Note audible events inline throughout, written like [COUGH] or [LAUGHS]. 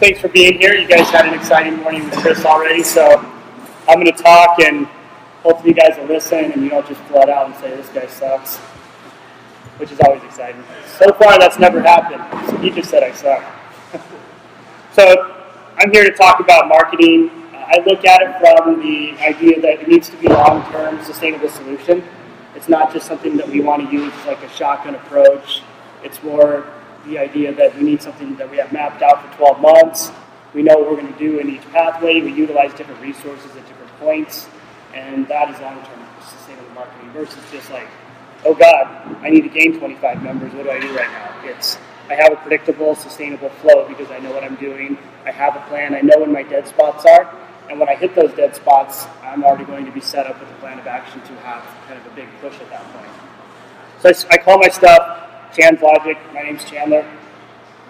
thanks for being here. You guys had an exciting morning with Chris already, so I'm going to talk and hopefully you guys will listen and you don't just flood out and say this guy sucks, which is always exciting. So far, that's never happened. So he just said I suck. [LAUGHS] so I'm here to talk about marketing. Uh, I look at it from the idea that it needs to be a long-term sustainable solution. It's not just something that we want to use like a shotgun approach. It's more the idea that we need something that we have mapped out for 12 months. We know what we're going to do in each pathway. We utilize different resources at different points, and that is long-term sustainable marketing versus just like, oh God, I need to gain 25 members. What do I do right now? It's I have a predictable, sustainable flow because I know what I'm doing. I have a plan. I know when my dead spots are, and when I hit those dead spots, I'm already going to be set up with a plan of action to have kind of a big push at that point. So I, I call my stuff Chan's Logic. My name's Chandler.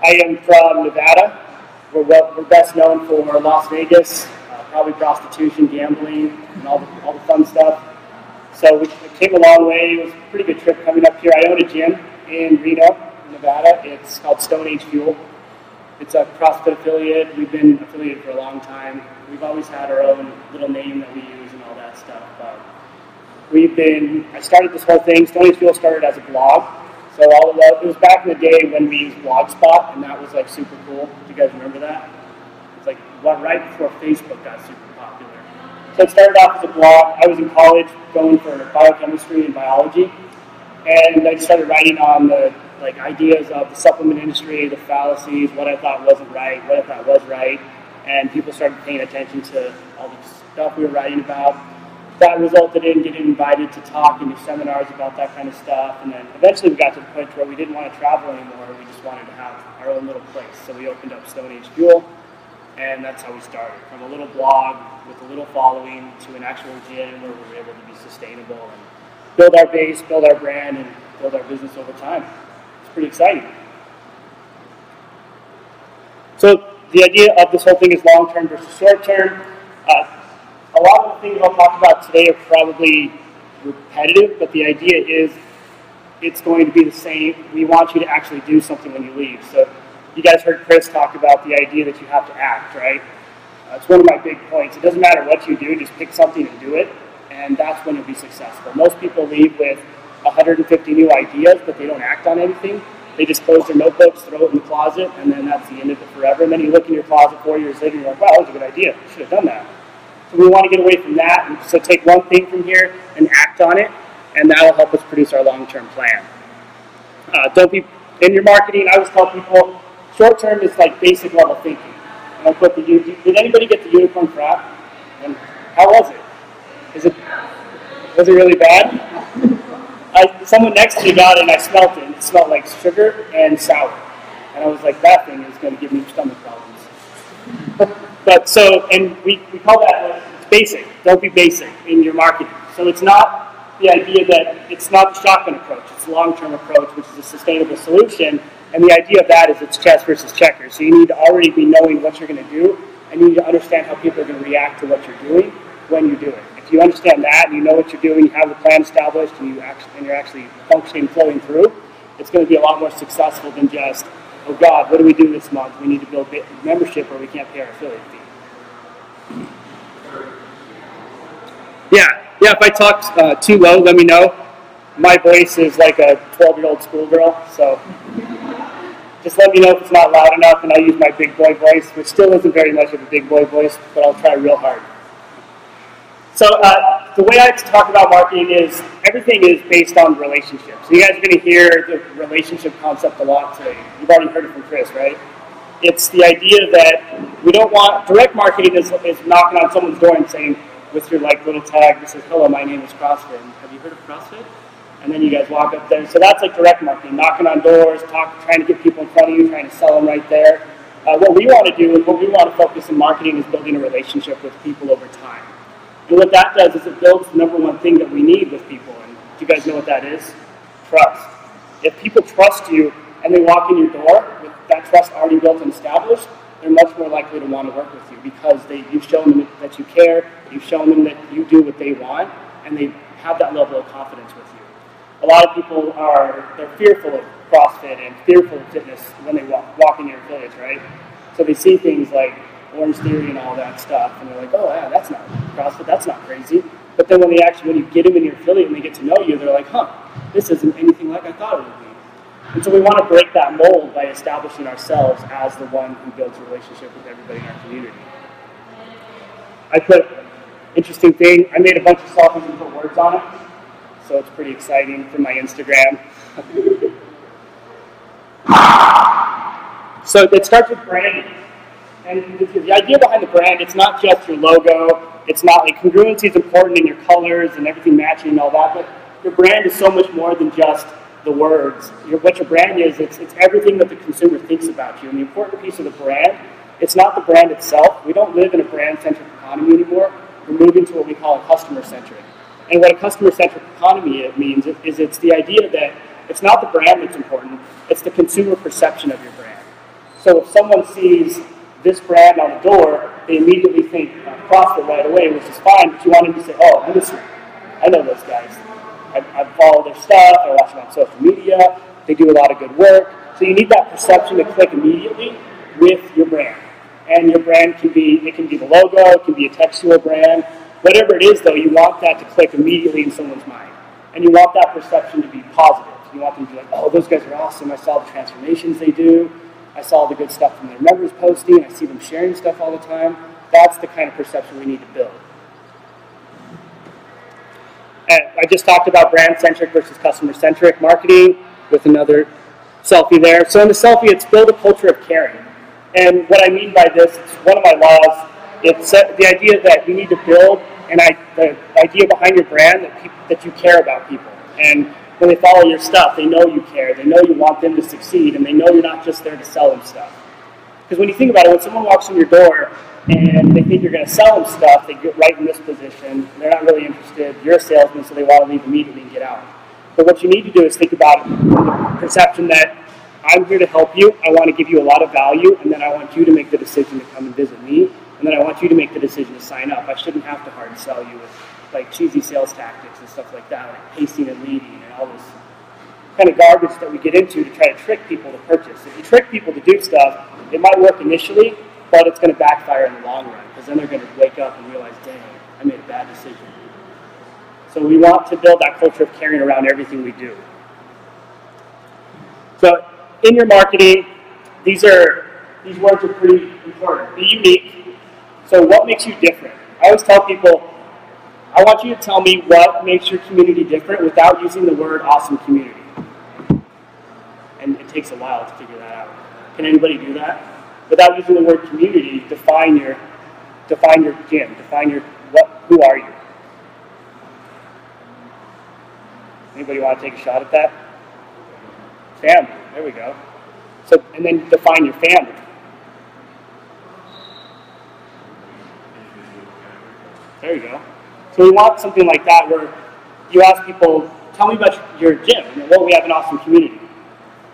I am from Nevada. We're, well, we're best known for Las Vegas, uh, probably prostitution, gambling, and all the, all the fun stuff. So we came a long way. It was a pretty good trip coming up here. I own a gym in Reno, Nevada. It's called Stone Age Fuel. It's a CrossFit affiliate. We've been affiliated for a long time. We've always had our own little name that we use and all that stuff. But we've been, I started this whole thing, Stone Age Fuel started as a blog. So all of that, it was back in the day when we used Blogspot, and that was like super cool. Do you guys remember that? It's like what, right before Facebook got super popular. So it started off as a blog. I was in college going for biochemistry and biology, and I just started writing on the like ideas of the supplement industry, the fallacies, what I thought wasn't right, what I thought was right, and people started paying attention to all the stuff we were writing about that resulted in getting invited to talk and do seminars about that kind of stuff. And then eventually we got to the point where we didn't want to travel anymore. We just wanted to have our own little place. So we opened up Stone Age Fuel, and that's how we started. From a little blog with a little following to an actual gym where we were able to be sustainable and build our base, build our brand, and build our business over time. It's pretty exciting. So the idea of this whole thing is long-term versus short-term. Uh, a lot of the things I'll talk about today are probably repetitive, but the idea is it's going to be the same. We want you to actually do something when you leave. So you guys heard Chris talk about the idea that you have to act, right? Uh, one of my big points. It doesn't matter what you do, just pick something and do it, and that's when you'll be successful. Most people leave with 150 new ideas, but they don't act on anything. They just close their notebooks, throw it in the closet, and then that's the end of it forever. And then you look in your closet four years later and you're like, wow, that was a good idea. Should have done that. So we want to get away from that. And so take one thing from here and act on it, and that'll help us produce our long-term plan. Uh, don't be in your marketing. I always tell people, short term is like basic level thinking. And I put the did anybody get the unicorn frap? And how was it? Is it was it really bad? I, someone next to me got it and I smelled it. And it smelled like sugar and sour. And I was like, that thing is going to give me stomach problems. [LAUGHS] But so, and we, we call that basic. Don't be basic in your marketing. So it's not the idea that it's not the shotgun approach. It's a long-term approach, which is a sustainable solution. And the idea of that is it's chess versus checkers. So you need to already be knowing what you're going to do, and you need to understand how people are going to react to what you're doing when you do it. If you understand that, and you know what you're doing, you have the plan established, and you actually, and you're actually functioning, flowing through, it's going to be a lot more successful than just, oh God, what do we do this month? We need to build membership, or we can't pay our affiliate fee. Yeah, yeah. If I talk uh, too low, let me know. My voice is like a 12-year-old schoolgirl, so just let me know if it's not loud enough, and I'll use my big boy voice, which still isn't very much of a big boy voice, but I'll try real hard. So uh, the way I talk about marketing is everything is based on relationships. So you guys are going to hear the relationship concept a lot today. You've already heard it from Chris, right? It's the idea that we don't want direct marketing is, is knocking on someone's door and saying, with your like little tag that says, "Hello, my name is CrossFit." Have you heard of CrossFit? And then you guys walk up there. So that's like direct marketing, knocking on doors, talk, trying to get people in front of you, trying to sell them right there. Uh, what we want to do and what we want to focus in marketing is building a relationship with people over time. And what that does is it builds the number one thing that we need with people. And do you guys know what that is? Trust. If people trust you and they walk in your door with that trust already built and established, they're much more likely to want to work with you because they, you've shown them that you care, you've shown them that you do what they want, and they have that level of confidence with you. A lot of people are they're fearful of CrossFit and fearful of fitness when they walk, walk in your affiliates, right? So they see things like Orange Theory and all that stuff, and they're like, oh yeah, that's not CrossFit, that's not crazy. But then when they actually, when you get them in your affiliate and they get to know you, they're like, huh, this isn't anything like I thought it would be. And so we want to break that mold by establishing ourselves as the one who builds a relationship with everybody in our community. I put interesting thing. I made a bunch of selfies and put words on it, so it's pretty exciting for my Instagram. [LAUGHS] so it starts with branding. And the idea behind the brand, it's not just your logo. It's not like congruency is important in your colors and everything matching and all that, but your brand is so much more than just the words. Your, what your brand is, it's, it's everything that the consumer thinks about you. And the important piece of the brand, it's not the brand itself. We don't live in a brand-centric economy anymore. We're moving to what we call a customer-centric. And what a customer-centric economy it means is it's the idea that it's not the brand that's important, it's the consumer perception of your brand. So if someone sees this brand on the door, they immediately think uh, CrossFit right away, which is fine, but you want them to say, oh, industry. I know those guys. I, follow their stuff, I watch them on social media, they do a lot of good work. So you need that perception to click immediately with your brand. And your brand can be, it can be the logo, it can be a textual brand. Whatever it is though, you want that to click immediately in someone's mind. And you want that perception to be positive. You want them to be like, oh, those guys are awesome. I saw the transformations they do. I saw the good stuff from their members posting. I see them sharing stuff all the time. That's the kind of perception we need to build. And I just talked about brand centric versus customer centric marketing with another selfie there. So in the selfie, it's build a culture of caring. And what I mean by this, it's one of my laws. It's uh, the idea that you need to build and the idea behind your brand that, people, that you care about people. And when they follow your stuff, they know you care. They know you want them to succeed, and they know you're not just there to sell them stuff. Because when you think about it, when someone walks in your door and they think you're going to sell them stuff, they get right in this position. They're not really interested. You're a salesman, so they want to leave immediately and get out. But what you need to do is think about the perception that I'm here to help you. I want to give you a lot of value, and then I want you to make the decision to come and visit me, and then I want you to make the decision to sign up. I shouldn't have to hard sell you with like cheesy sales tactics and stuff like that, like pacing and leading and all this kind of garbage that we get into to try to trick people to purchase. If you trick people to do stuff, it might work initially, but it's going to backfire in the long run because then they're going to wake up and realize, dang, I made a bad decision. So we want to build that culture of caring around everything we do. So in your marketing, these are these words are pretty important. Be unique. So what makes you different? I always tell people, I want you to tell me what makes your community different without using the word awesome community. And takes a while to figure that out. Can anybody do that? Without using the word community, define your define your gym, define your what who are you? Anybody want to take a shot at that? Family. There we go. So, and then define your family. There you go. So we want something like that where you ask people, tell me about your gym. well, we have an awesome community.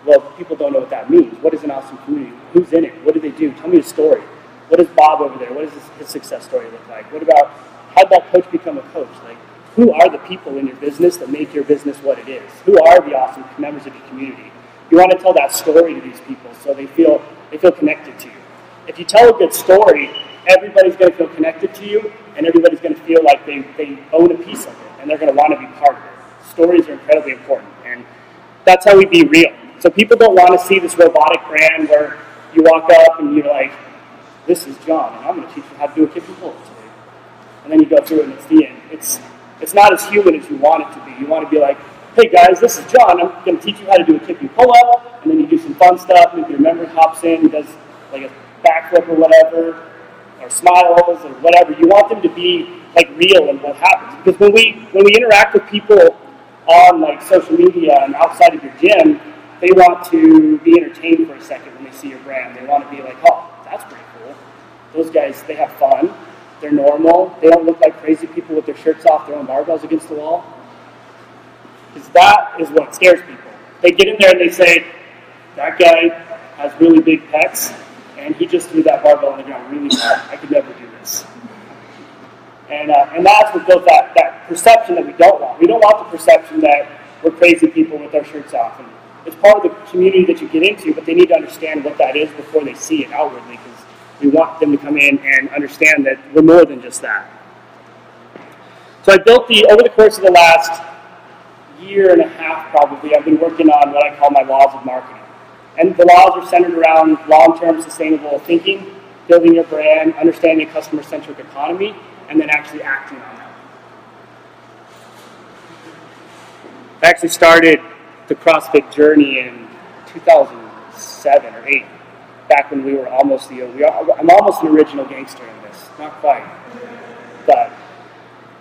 Well, people don't know what that means. What is an awesome community? Who's in it? What do they do? Tell me a story. What is Bob over there? What does his, his success story look like? What about how did that coach become a coach? Like, who are the people in your business that make your business what it is? Who are the awesome members of your community? You want to tell that story to these people so they feel they feel connected to you. If you tell a good story, everybody's going to feel connected to you, and everybody's going to feel like they, they own a piece of it, and they're going to want to be part of it. Stories are incredibly important, and that's how we be real. So people don't want to see this robotic brand where you walk up and you're like, this is John, and I'm going to teach you how to do a kipping pull today. And then you go through it, and it's the end. It's, it's not as human as you want it to be. You want to be like, hey guys, this is John. I'm going to teach you how to do a kipping pull up, and then you do some fun stuff. Maybe your member hops in, does like a backflip or whatever, or smiles or whatever. You want them to be like real and what happens. Because when we when we interact with people on like social media and outside of your gym, they want to be entertained for a second when they see your brand. They want to be like, oh, that's pretty cool. Those guys, they have fun. They're normal. They don't look like crazy people with their shirts off, throwing barbells against the wall. Because that is what scares people. They get in there and they say, that guy has really big pecs, and he just threw that barbell on the ground really hard. I could never do this. And, uh, and that's what builds that, that perception that we don't want. We don't want the perception that we're crazy people with our shirts off. And it's part of the community that you get into, but they need to understand what that is before they see it outwardly, because We want them to come in and understand that we're more than just that. So I built the, over the course of the last year and a half probably, I've been working on what I call my laws of marketing. And the laws are centered around long-term sustainable thinking, building your brand, understanding a customer-centric economy, and then actually acting on that. I actually started the CrossFit journey in 2007 or 8, back when we were almost the, we are, I'm almost an original gangster in this, not quite, but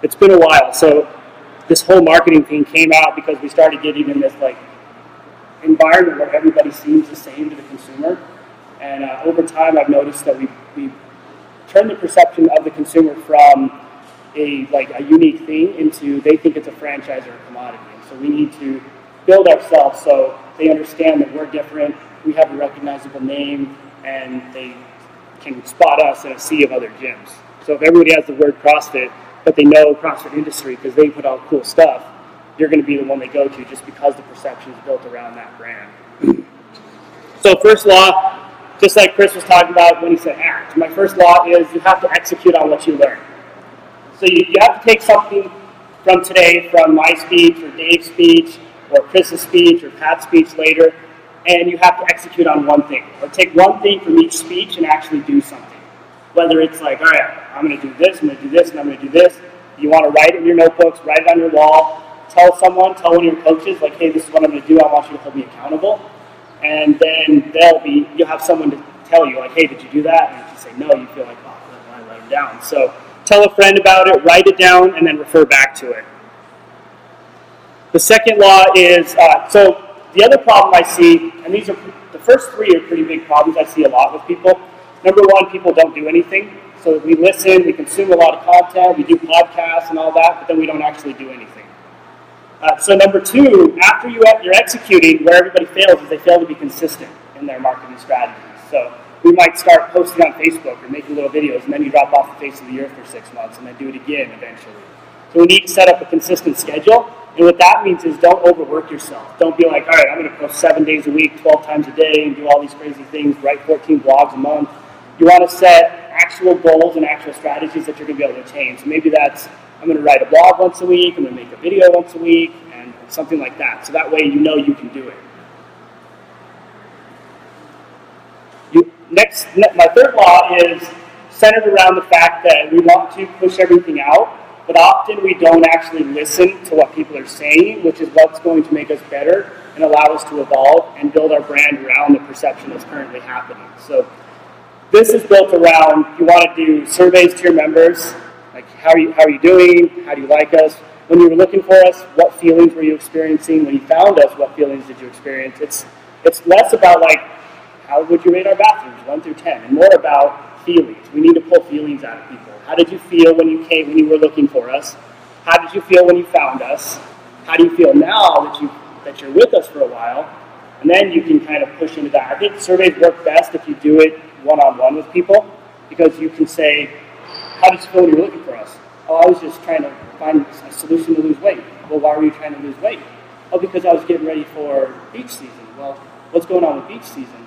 it's been a while. So this whole marketing thing came out because we started getting in this like environment where everybody seems the same to the consumer. And uh, over time, I've noticed that we we turned the perception of the consumer from a like a unique thing into they think it's a franchise or a commodity. And so we need to build ourselves so they understand that we're different. We have a recognizable name, and they can spot us in a sea of other gyms. So if everybody has the word CrossFit, but they know CrossFit industry because they put out cool stuff, you're going to be the one they go to just because the perception is built around that brand. so first law, just like Chris was talking about when he said act, my first law is you have to execute on what you learn. So you, you have to take something from today, from my speech or Dave's speech or Chris's speech or Pat's speech later, and you have to execute on one thing. Or take one thing from each speech and actually do something. Whether it's like, all right, I'm going to do this, I'm going to do this, and I'm going to do this. You want to write it in your notebooks, write it on your wall, tell someone, tell one of your coaches, like, hey, this is what I'm going to do. I want you to hold me accountable. And then they'll be, you'll have someone to tell you, like, hey, did you do that? And if you say no, you feel like, oh, I let them down. So tell a friend about it, write it down, and then refer back to it. The second law is uh, so the other problem I see, and these are the first three are pretty big problems I see a lot with people. Number one, people don't do anything. So we listen, we consume a lot of content, we do podcasts and all that, but then we don't actually do anything. Uh, so number two, after you, you're executing, where everybody fails is they fail to be consistent in their marketing strategies. So we might start posting on Facebook or making little videos, and then you drop off the face of the earth for six months, and then do it again eventually. So we need to set up a consistent schedule, and what that means is don't overwork yourself. Don't be like, all right, I'm going to post seven days a week, 12 times a day, and do all these crazy things, write 14 blogs a month. You want to set actual goals and actual strategies that you're going to be able to attain. So maybe that's I'm going to write a blog once a week, I'm going to make a video once a week, and something like that. So that way you know you can do it. You, next, my third law is centered around the fact that we want to push everything out, but often we don't actually listen to what people are saying, which is what's going to make us better and allow us to evolve and build our brand around the perception that's currently happening. So this is built around you want to do surveys to your members, like how are you how are you doing? How do you like us? When you were looking for us, what feelings were you experiencing? When you found us, what feelings did you experience? It's it's less about like how would you rate our bathrooms, one through ten, and more about feelings. We need to pull feelings out of people. How did you feel when you came when you were looking for us? How did you feel when you found us? How do you feel now that you that you're with us for a while? And then you can kind of push into that. I think surveys work best if you do it one on one with people because you can say, How did you feel when you were looking for us? Oh, I was just trying to find a solution to lose weight. Well, why were you trying to lose weight? Oh, because I was getting ready for beach season. Well, what's going on with beach season?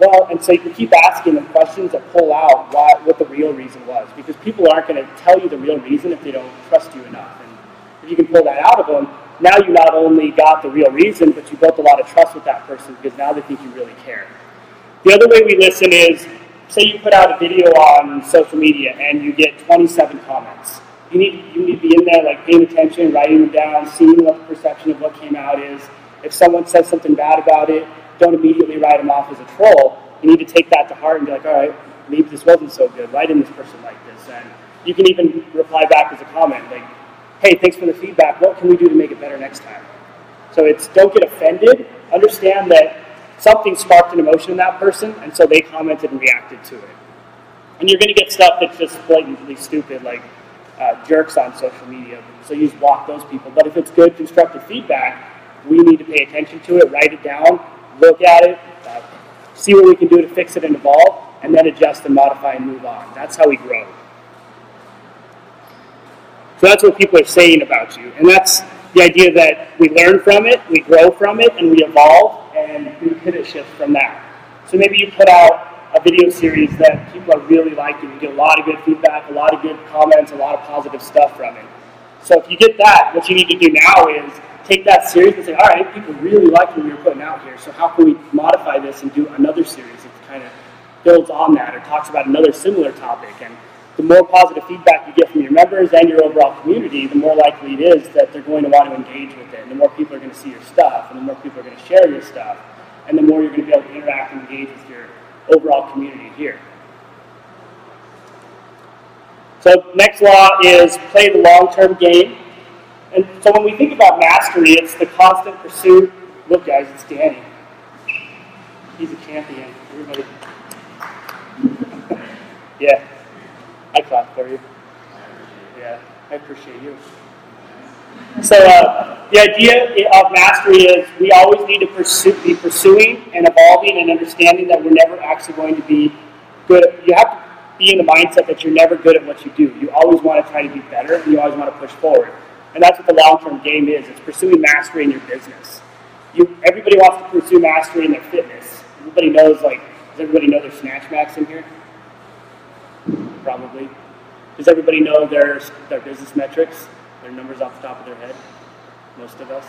Well, and so you can keep asking them questions that pull out why, what the real reason was, because people aren't going to tell you the real reason if they don't trust you enough. And if you can pull that out of them, now you not only got the real reason, but you built a lot of trust with that person because now they think you really care. The other way we listen is say you put out a video on social media and you get 27 comments. You need, you need to be in there, like paying attention, writing them down, seeing what the perception of what came out is. If someone says something bad about it, don't immediately write them off as a troll. You need to take that to heart and be like, all right, maybe this wasn't so good. Why didn't this person like this? And you can even reply back as a comment, like, hey, thanks for the feedback. What can we do to make it better next time? So it's don't get offended. Understand that something sparked an emotion in that person, and so they commented and reacted to it. And you're going to get stuff that's just blatantly stupid, like uh, jerks on social media. So you just block those people. But if it's good, constructive feedback, we need to pay attention to it, write it down, look at it, uh, see what we can do to fix it and evolve, and then adjust and modify and move on. That's how we grow. So that's what people are saying about you. And that's the idea that we learn from it, we grow from it, and we evolve, and we pivot shift from that. So maybe you put out a video series that people are really liking. You get a lot of good feedback, a lot of good comments, a lot of positive stuff from it. So if you get that, what you need to do now is take that series and say, all right, people really like what you're putting out here. So how can we modify this and do another series that kind of builds on that or talks about another similar topic? And the more positive feedback you get from your members and your overall community, the more likely it is that they're going to want to engage with it. And the more people are going to see your stuff, and the more people are going to share your stuff, and the more you're going to be able to interact and engage with your overall community here. So next law is play the long-term game. And so when we think about mastery, it's the constant pursuit. Look, guys, it's Danny. He's a champion. Everybody. [LAUGHS] yeah. I clap for you. Yeah, I appreciate you. So uh, the idea of mastery is we always need to pursue, be pursuing and evolving and understanding that we're never actually going to be good. You have to be in the mindset that you're never good at what you do. You always want to try to be better, and you always want to push forward. And that's what the long-term game is. It's pursuing mastery in your business. You, everybody wants to pursue mastery in their fitness. Everybody knows, like, does everybody know their snatch max in here? Probably. Does everybody know their, their business metrics, their numbers off the top of their head? Most of us.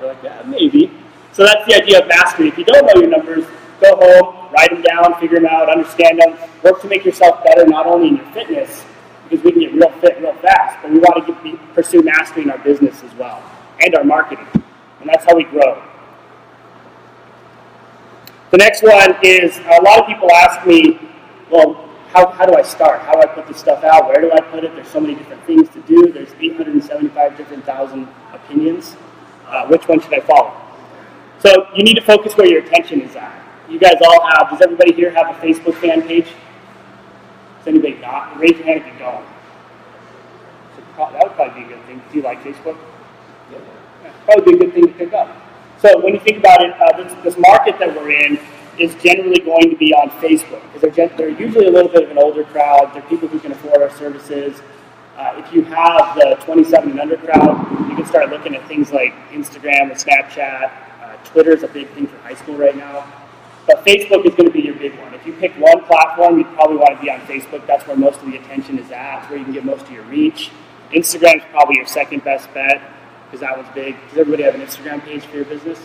We're like, yeah, maybe. So that's the idea of mastery. If you don't know your numbers, go home, write them down, figure them out, understand them, work to make yourself better not only in your fitness, because we can get real fit real fast, but we want to get, pursue mastery in our business as well, and our marketing. And that's how we grow. The next one is a lot of people ask me, well, how, how do I start? How do I put this stuff out? Where do I put it? There's so many different things to do. There's 875 different thousand opinions. Uh, which one should I follow? So you need to focus where your attention is at. You guys all have, does everybody here have a Facebook fan page? Does anybody not? Raise your hand if you don't. So that would probably be a good thing. Do you like Facebook? Yeah. Probably be a good thing to pick up. So when you think about it, uh, this, this market that we're in, is generally going to be on Facebook because they're, they're usually a little bit of an older crowd. They're people who can afford our services. Uh, if you have the 27 and under crowd, you can start looking at things like Instagram or Snapchat. Uh, Twitter is a big thing for high school right now. But Facebook is going to be your big one. If you pick one platform, you probably want to be on Facebook. That's where most of the attention is at. It's where you can get most of your reach. Instagram is probably your second best bet because that one's big. Does everybody have an Instagram page for your business?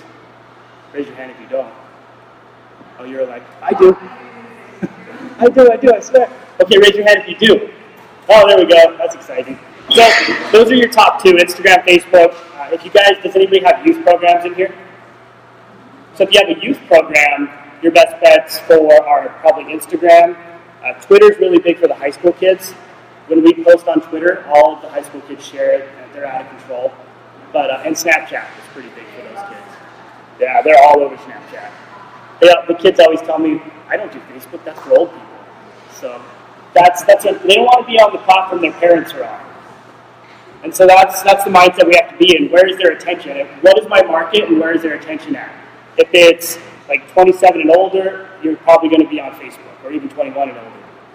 Raise your hand if you don't. Oh, you're like, I do. [LAUGHS] I do, I do, I swear. Okay, raise your hand if you do. Oh, there we go. That's exciting. So, those are your top two Instagram, Facebook. Uh, if you guys, does anybody have youth programs in here? So, if you have a youth program, your best bets for are probably Instagram. Uh, Twitter is really big for the high school kids. When we post on Twitter, all of the high school kids share it, they're out of control. But uh, and Snapchat is pretty big for those kids. Yeah, they're all over Snapchat. They, the kids always tell me, I don't do Facebook, that's for old people. So that's, that's a, they don't want to be on the platform their parents are on. And so that's, that's the mindset we have to be in. Where is their attention? What is my market and where is their attention at? If it's like 27 and older, you're probably going to be on Facebook, or even 21 and older.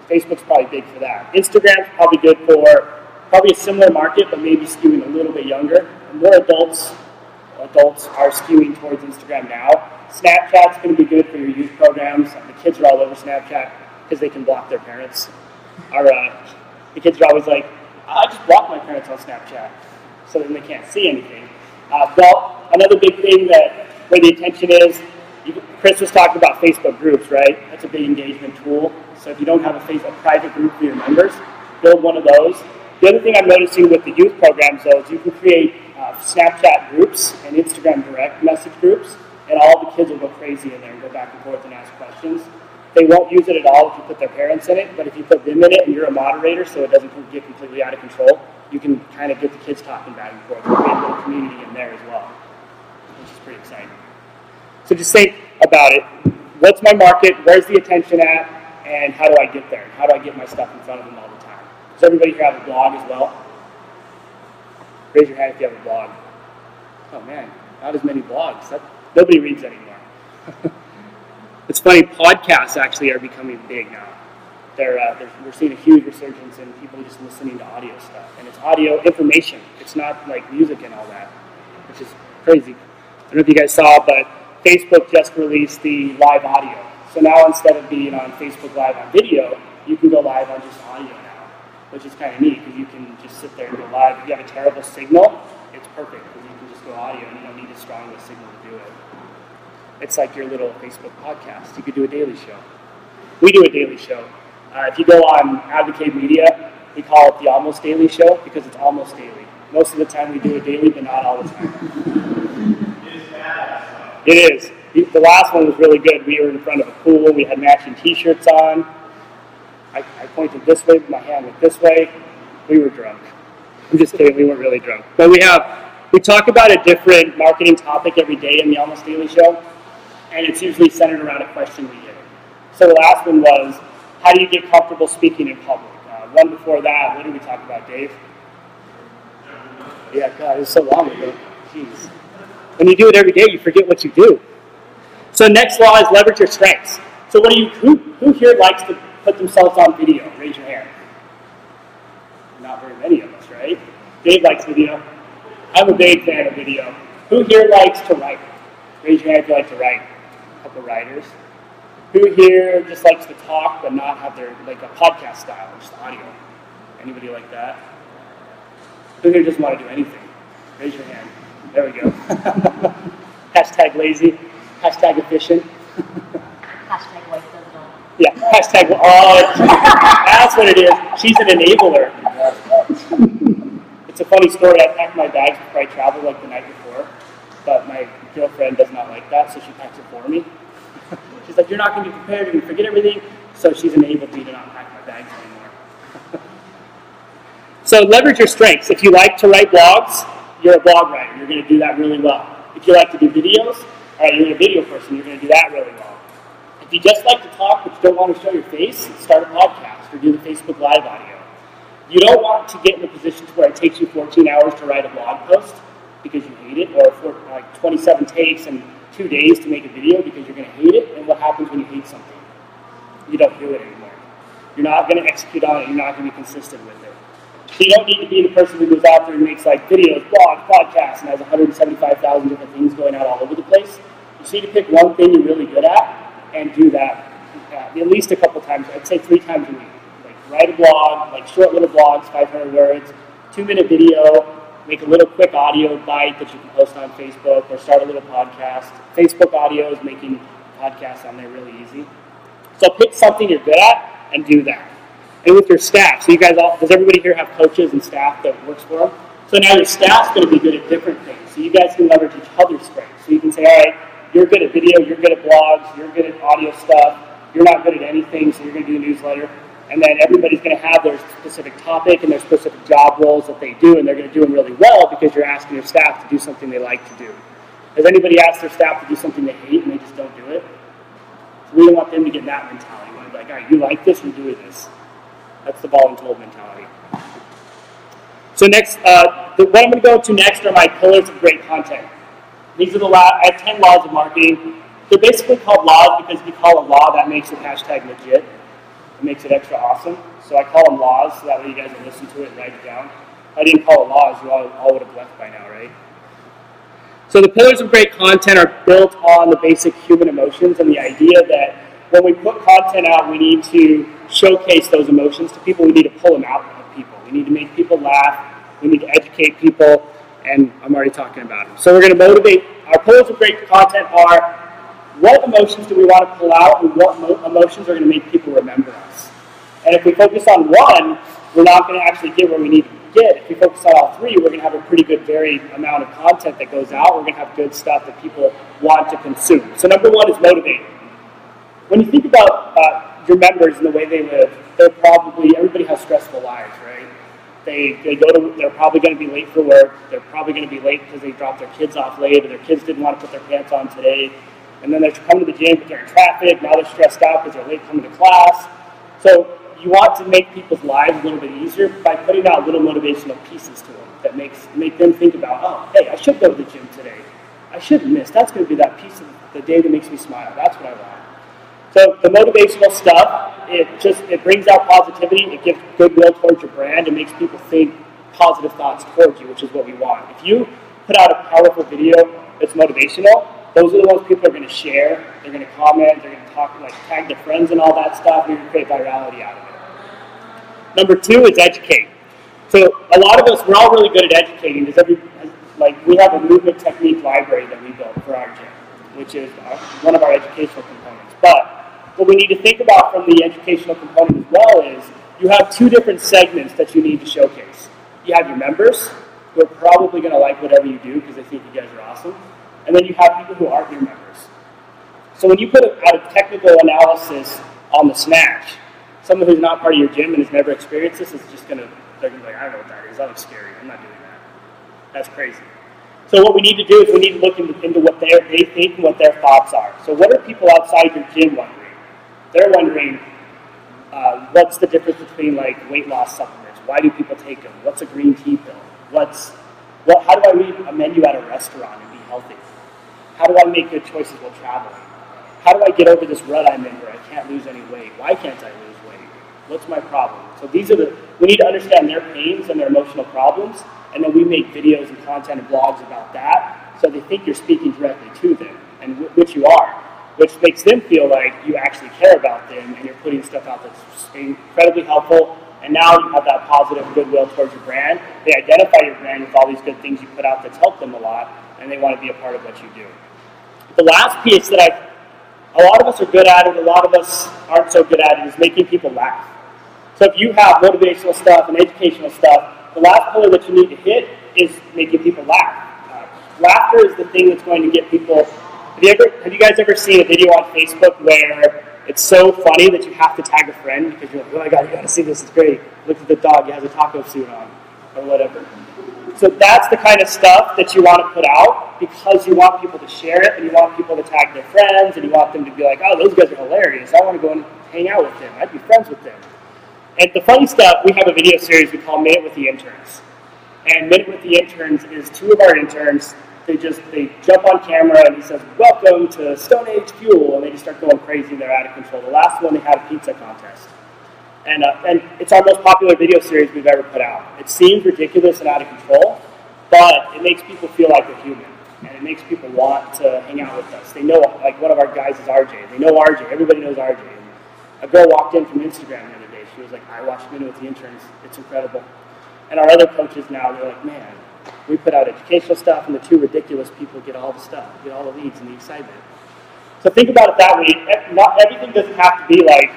Facebook's probably big for that. Instagram's probably good for probably a similar market, but maybe skewing a little bit younger. More adults adults are skewing towards Instagram now. Snapchat's going to be good for your youth programs. The kids are all over Snapchat because they can block their parents. Our, uh, the kids are always like, I just block my parents on Snapchat so then they can't see anything. Uh, well, another big thing that where the attention is, you, Chris was talking about Facebook groups, right? That's a big engagement tool. So if you don't have a Facebook private group for your members, build one of those. The other thing I'm noticing with the youth programs, though, is you can create uh, Snapchat groups and Instagram direct message groups, and all the kids will go crazy in there and go back and forth and ask questions. They won't use it at all if you put their parents in it, but if you put them in it and you're a moderator so it doesn't get completely out of control, you can kind of get the kids talking back and forth and create a little community in there as well, which is pretty exciting. So just think about it. What's my market? Where's the attention at? And how do I get there? How do I get my stuff in front of them all the time? Does everybody here have a blog as well? Raise your hand if you have a blog. Oh man, not as many blogs. That, nobody reads anymore. [LAUGHS] it's funny, podcasts actually are becoming big now. They're, uh, they're, we're seeing a huge resurgence in people just listening to audio stuff. And it's audio information. It's not like music and all that, which is crazy. I don't know if you guys saw, but Facebook just released the live audio. So now instead of being on Facebook Live on video, you can go live on just audio now, which is kind of neat because you can just sit there and go live. If you have a terrible signal, it's perfect because you can just go audio and you don't need as strong a signal to do it. It's like your little Facebook podcast. You could do a daily show. We do a daily show. Uh, if you go on Advocate Media, we call it the Almost Daily Show because it's almost daily. Most of the time we do it daily, but not all the time. It is. The last one was really good. We were in front of a pool. We had matching T-shirts on. I, I pointed this way, but my hand went this way. We were drunk. I'm just kidding. We weren't really drunk. But we have we talk about a different marketing topic every day in the Almost Daily Show, and it's usually centered around a question we get. So the last one was, how do you get comfortable speaking in public? Uh, one before that, what did we talk about, Dave? Yeah, God, it was so long ago. Jeez. When you do it every day, you forget what you do. So next law is leverage your strengths. So what do you who, who here likes to put themselves on video? Raise your hand. Not very many of us, right? Dave likes video. I'm a big fan of video. Who here likes to write? Raise your hand if you like to write. A couple writers. Who here just likes to talk but not have their like a podcast style, or just audio? Anybody like that? Who here doesn't want to do anything? Raise your hand. There we go. [LAUGHS] hashtag lazy. Hashtag efficient. Hashtag white Yeah, hashtag, oh, that's what it is. She's an enabler. It's a funny story. I packed my bags before I traveled like the night before, but my girlfriend does not like that, so she packs it for me. She's like, you're not going to be prepared, you're going to forget everything, so she's enabled me to not pack my bags anymore. so leverage your strengths. If you like to write blogs, you're a blog writer. You're going to do that really well. If you like to do videos, all right, you're a video person. You're going to do that really well. If you just like to talk but you don't want to show your face, start a podcast or do the Facebook Live audio. You don't want to get in a position to where it takes you 14 hours to write a blog post because you hate it, or for like 27 takes and two days to make a video because you're going to hate it. And what happens when you hate something? You don't do it anymore. You're not going to execute on it. You're not going to be consistent with it. You don't need to be the person who goes out there and makes like videos, blogs, podcasts, and has 175,000 different things going out all over the place. You just need to pick one thing you're really good at and do that uh, at least a couple times. I'd say three times a week. Like write a blog, like short little blogs, 500 words, two minute video, make a little quick audio bite that you can post on Facebook or start a little podcast. Facebook audio is making podcasts on there really easy. So pick something you're good at and do that and with your staff. So you guys all, does everybody here have coaches and staff that works for them? So now your staff's going to be good at different things. So you guys can leverage each other's strengths. So you can say, all right, you're good at video, you're good at blogs, you're good at audio stuff, you're not good at anything, so you're going to do a newsletter. And then everybody's going to have their specific topic and their specific job roles that they do, and they're going to do them really well because you're asking your staff to do something they like to do. Has anybody asked their staff to do something they hate and they just don't do it? So we don't want them to get that mentality. We're like, all right, you like this, you're doing this. That's the ball and voluntold mentality. So next, uh, the, what I'm going to go to next are my pillars of great content. These are the law. I have 10 laws of marketing. They're basically called laws because you call a law, that makes the hashtag legit. It makes it extra awesome. So I call them laws, so that way you guys will listen to it and write it down. If I didn't call it laws, you all, all would have left by now, right? So the pillars of great content are built on the basic human emotions and the idea that when we put content out, we need to showcase those emotions to people. We need to pull them out of people. We need to make people laugh. We need to educate people. And I'm already talking about them. So we're going to motivate. Our pillars of great content are what emotions do we want to pull out and what emotions are going to make people remember us. And if we focus on one, we're not going to actually get where we need to get. If we focus on all three, we're going to have a pretty good varied amount of content that goes out. We're going to have good stuff that people want to consume. So number one is motivate. When you think about uh, your members and the way they live, they're probably everybody has stressful lives, right? They, they go to they're probably going to be late for work. They're probably going to be late because they dropped their kids off late, or their kids didn't want to put their pants on today. And then they're coming to the gym, but they're in traffic. Now they're stressed out because they're late coming to class. So you want to make people's lives a little bit easier by putting out little motivational pieces to them that makes make them think about, oh, hey, I should go to the gym today. I shouldn't miss. That's going to be that piece of the day that makes me smile. That's what I want. So the motivational stuff, it just it brings out positivity. It gives goodwill towards your brand. It makes people think positive thoughts towards you, which is what we want. If you put out a powerful video that's motivational, those are the ones people are going to share. They're going to comment. They're going to talk, like tag their friends and all that stuff. You're going to create virality out of it. Number two is educate. So a lot of us, we're all really good at educating. Every like we have a movement technique library that we built for our gym, which is our, one of our educational components. But what we need to think about from the educational component as well is you have two different segments that you need to showcase. You have your members, who are probably going to like whatever you do because they think you guys are awesome. And then you have people who aren't your members. So when you put out a technical analysis on the snatch, someone who's not part of your gym and has never experienced this is just going to, they're going to be like, I don't know what that is. That looks scary. I'm not doing that. That's crazy. So what we need to do is we need to look into, what they think and what their thoughts are. So what are people outside your gym wondering? They're wondering, uh, what's the difference between like weight loss supplements? Why do people take them? What's a green tea pill? What's what? How do I read a menu at a restaurant and be healthy? How do I make good choices while traveling? How do I get over this rut I'm in where I can't lose any weight? Why can't I lose weight? What's my problem? So these are the we need to understand their pains and their emotional problems, and then we make videos and content and blogs about that, so they think you're speaking directly to them, and w- which you are, which makes them feel like you actually care about them and you're putting stuff out that's incredibly helpful and now you have that positive goodwill towards your brand. They identify your brand with all these good things you put out that's helped them a lot, and they want to be a part of what you do. The last piece that I, a lot of us are good at it, a lot of us aren't so good at it, is making people laugh. So if you have motivational stuff and educational stuff, the last pillar that you need to hit is making people laugh. Uh, laughter is the thing that's going to get people. Have you ever, have you guys ever seen a video on Facebook where it's so funny that you have to tag a friend because you're like, oh my god, you gotta see this, it's great. Look at the dog, he has a taco suit on, or whatever. So that's the kind of stuff that you want to put out because you want people to share it and you want people to tag their friends and you want them to be like, oh, those guys are hilarious. I want to go and hang out with them. I'd be friends with them. And the funny stuff, we have a video series we call Minute with the Interns. And Minute with the Interns is two of our interns they just they jump on camera and he says, "Welcome to Stone Age Fuel," and they just start going crazy. They're out of control. The last one they had a pizza contest, and uh, and it's our most popular video series we've ever put out. It seems ridiculous and out of control, but it makes people feel like they're human, and it makes people want to hang out with us. They know, like one of our guys is RJ. They know RJ. Everybody knows RJ. And a girl walked in from Instagram the other day. She was like, "I watched Minute with the interns. It's incredible." And our other coaches now, they're like, "Man." We put out educational stuff, and the two ridiculous people get all the stuff, get all the leads and the excitement. So think about it that way. Not everything doesn't have to be like,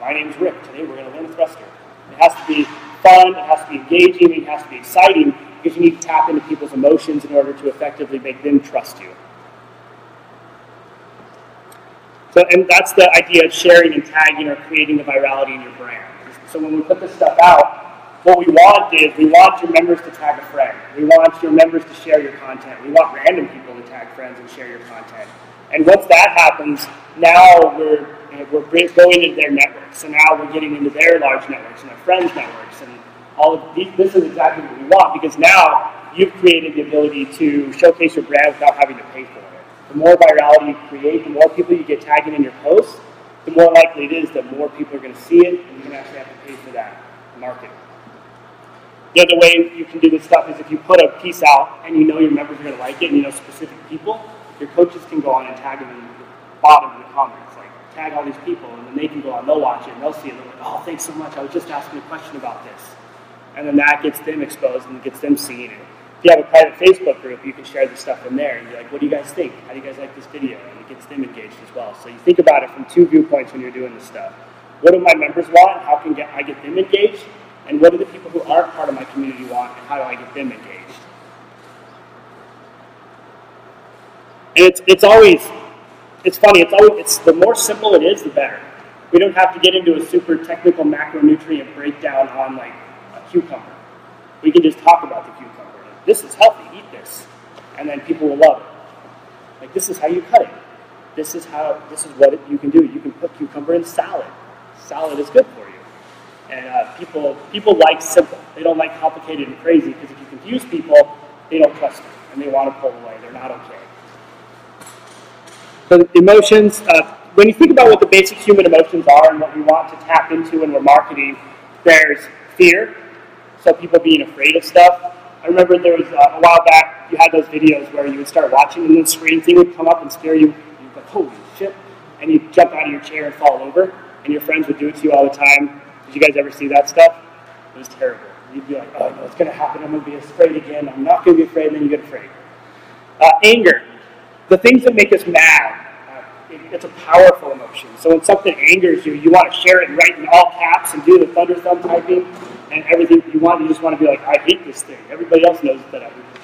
my name's Rick. Today we're going to learn a thruster. It has to be fun. It has to be engaging. It has to be exciting because you need to tap into people's emotions in order to effectively make them trust you. So, and that's the idea of sharing and tagging or creating the virality in your brand. So when we put this stuff out, what we want is we want your members to tag a friend. We want your members to share your content. We want random people to tag friends and share your content. And once that happens, now we're we're going into their networks. So now we're getting into their large networks and their friends' networks, and all of these. This is exactly what we want because now you've created the ability to showcase your brand without having to pay for it. The more virality you create, the more people you get tagging in your posts, the more likely it is that more people are going to see it, and you're going to actually have to pay for that marketing. The other way you can do this stuff is if you put a piece out and you know your members are going to like it and you know specific people, your coaches can go on and tag them in the bottom of the comments. Like, tag all these people, and then they can go on, they'll watch it, and they'll see it. They're like, oh, thanks so much. I was just asking a question about this. And then that gets them exposed and it gets them seen. And if you have a private Facebook group, you can share the stuff in there and be like, what do you guys think? How do you guys like this video? And it gets them engaged as well. So you think about it from two viewpoints when you're doing this stuff. What do my members want? How can I get them engaged? And what do the people who aren't part of my community want, and how do I get them engaged? And it's, it's always, it's funny, it's always, it's the more simple it is, the better. We don't have to get into a super technical macronutrient breakdown on like a cucumber. We can just talk about the cucumber. This is healthy, eat this. And then people will love it. Like this is how you cut it. This is how, this is what you can do. You can put cucumber in salad. Salad is good for. And uh, people people like simple. They don't like complicated and crazy because if you confuse people, they don't trust you and they want to pull away. They're not okay. So emotions. Uh, when you think about what the basic human emotions are and what we want to tap into when we're marketing, there's fear. So people being afraid of stuff. I remember there was uh, a while back you had those videos where you would start watching and the screen thing would come up and scare you. You'd like, holy shit. And you'd jump out of your chair and fall over. And your friends would do it to you all the time. Did you guys ever see that stuff? It was terrible. You'd be like, oh no, it's going to happen. I'm going to be afraid again. I'm not going to be afraid. And then you get afraid. Uh, anger. The things that make us mad. Uh, it, it's a powerful emotion. So when something angers you, you want to share it and write in all caps and do the thunder thumb typing and everything you want. You just want to be like, I hate this thing. Everybody else knows that I hate this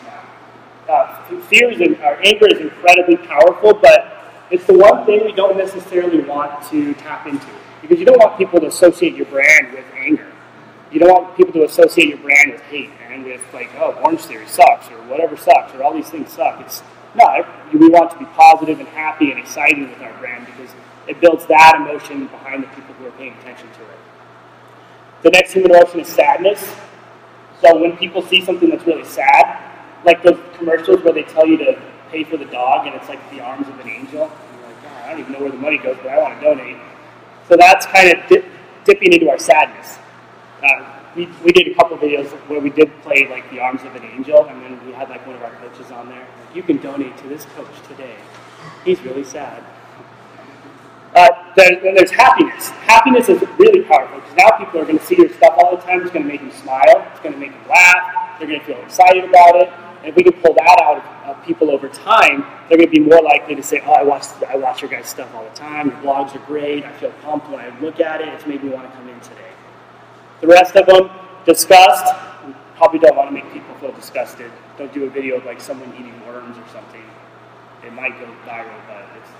now. Uh, fear is, or anger is incredibly powerful, but it's the one thing we don't necessarily want to tap into because you don't want people to associate your brand with anger. You don't want people to associate your brand with hate and with like, oh, Orange Theory sucks or whatever sucks or all these things suck. It's no, we want to be positive and happy and exciting with our brand because it builds that emotion behind the people who are paying attention to it. The next human emotion is sadness. So when people see something that's really sad, like those commercials where they tell you to pay for the dog and it's like the arms of an angel, and you're like, oh, I don't even know where the money goes, but I want to donate. So that's kind of dip, dipping into our sadness. Uh, we, we did a couple videos where we did play like the arms of an angel, and then we had like one of our coaches on there. Like, you can donate to this coach today. He's really sad. Uh, then, then there's happiness. Happiness is really powerful because now people are going to see your stuff all the time. It's going to make them smile. It's going to make them laugh. They're going to feel excited about it. And if we can pull that out of, people over time, they're going to be more likely to say, "Oh, I watch I watch your guys' stuff all the time. Your blogs are great. I feel pumped when I look at it. It's made me want to come in today." The rest of them, disgust. Probably don't want to make people feel disgusted. Don't do a video of like someone eating worms or something. It might go viral, but it's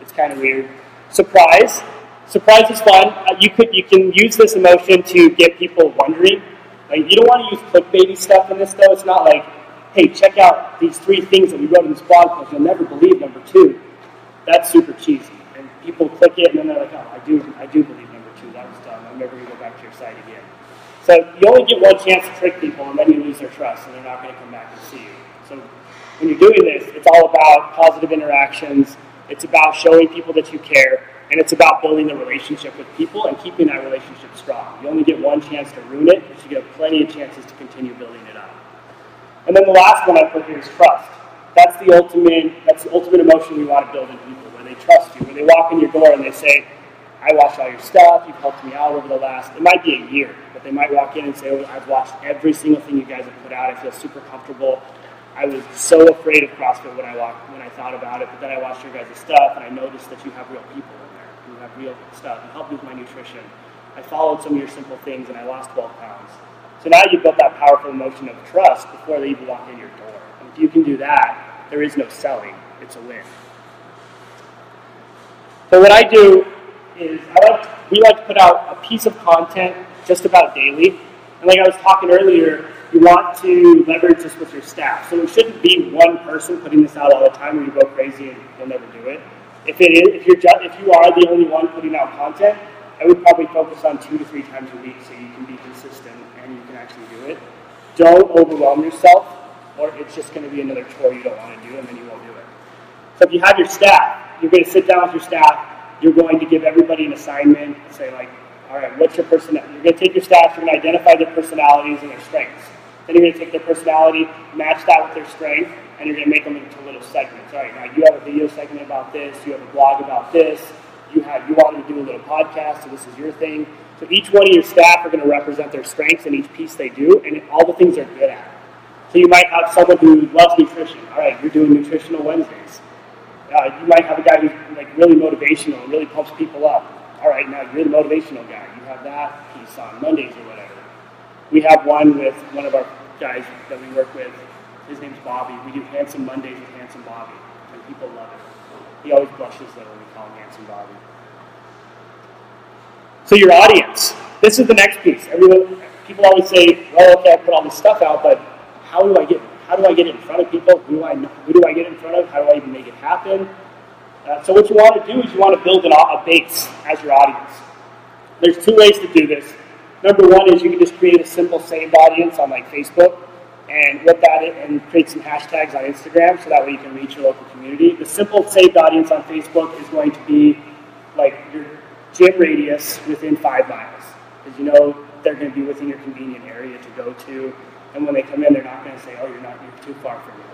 it's kind of weird. Surprise. Surprise is fun. Uh, you could you can use this emotion to get people wondering. Like you don't want to use clickbaity stuff in this though. It's not like, hey, check out these three things that we wrote in this blog post. You'll never believe number two. That's super cheesy. And people click it and then they're like, oh, I do I do believe number two. That was dumb. I'm never gonna go back to your site again. So you only get one chance to trick people, and then you lose their trust, and they're not going to come back and see you. So when you're doing this, it's all about positive interactions. It's about showing people that you care, and it's about building a relationship with people and keeping that relationship strong. You only get one chance to ruin it, but you get plenty of chances to continue building. And then the last one I put here is trust. That's the ultimate. That's the ultimate emotion we want to build in people, where they trust you, where they walk in your door and they say, I watched all your stuff. You've helped me out over the last, it might be a year, but they might walk in and say, oh, I've watched every single thing you guys have put out. I feel super comfortable. I was so afraid of CrossFit when I walked, when I thought about it, but then I watched your guys' stuff and I noticed that you have real people in there. You have real stuff. You helped me with my nutrition. I followed some of your simple things and I lost 12 pounds. So now you've built that powerful emotion of trust before they even walk in your door. And if you can do that, there is no selling. It's a win. So what I do is I like we like to put out a piece of content just about daily. And like I was talking earlier, you want to leverage this with your staff. So it shouldn't be one person putting this out all the time where you go crazy and you'll never do it. If it is, if you're just, if you are the only one putting out content, I would probably focus on two to three times a week so you can be consistent actually do it. Don't overwhelm yourself, or it's just going to be another chore you don't want to do, and then you won't do it. So if you have your staff, you're going to sit down with your staff you're going to give everybody an assignment and say like, all right, what's your personality? You're going to take your staff, you're going to identify their personalities and their strengths. Then you're going to take their personality, match that with their strength, and you're going to make them into little segments. All right, now you have a video segment about this, you have a blog about this, you have you want to do a little podcast, so this is your thing. So each one of your staff are going to represent their strengths in each piece they do, and all the things they're good at. So you might have someone who loves nutrition. All right, you're doing nutritional Wednesdays. Uh, you might have a guy who's like really motivational and really pumps people up. All right, now you're the motivational guy. You have that piece on Mondays or whatever. We have one with one of our guys that we work with. His name's Bobby. We do Handsome Mondays with Handsome Bobby, and people love it. He always blushes though when we call him Handsome Bobby. So your audience. This is the next piece. Everyone, people always say, "Well, okay, I put all this stuff out, but how do I get how do I get in front of people? Who do I, who do I get in front of? How do I even make it happen? Uh, so what you want to do is you want to build an, a base as your audience. There's two ways to do this. Number one is you can just create a simple saved audience on like Facebook and what that is, and create some hashtags on Instagram so that way you can reach your local community. The simple saved audience on Facebook is going to be like your gym radius within five miles. Because you know they're going to be within your convenient area to go to. And when they come in, they're not going to say, oh, you're not, you're too far from me.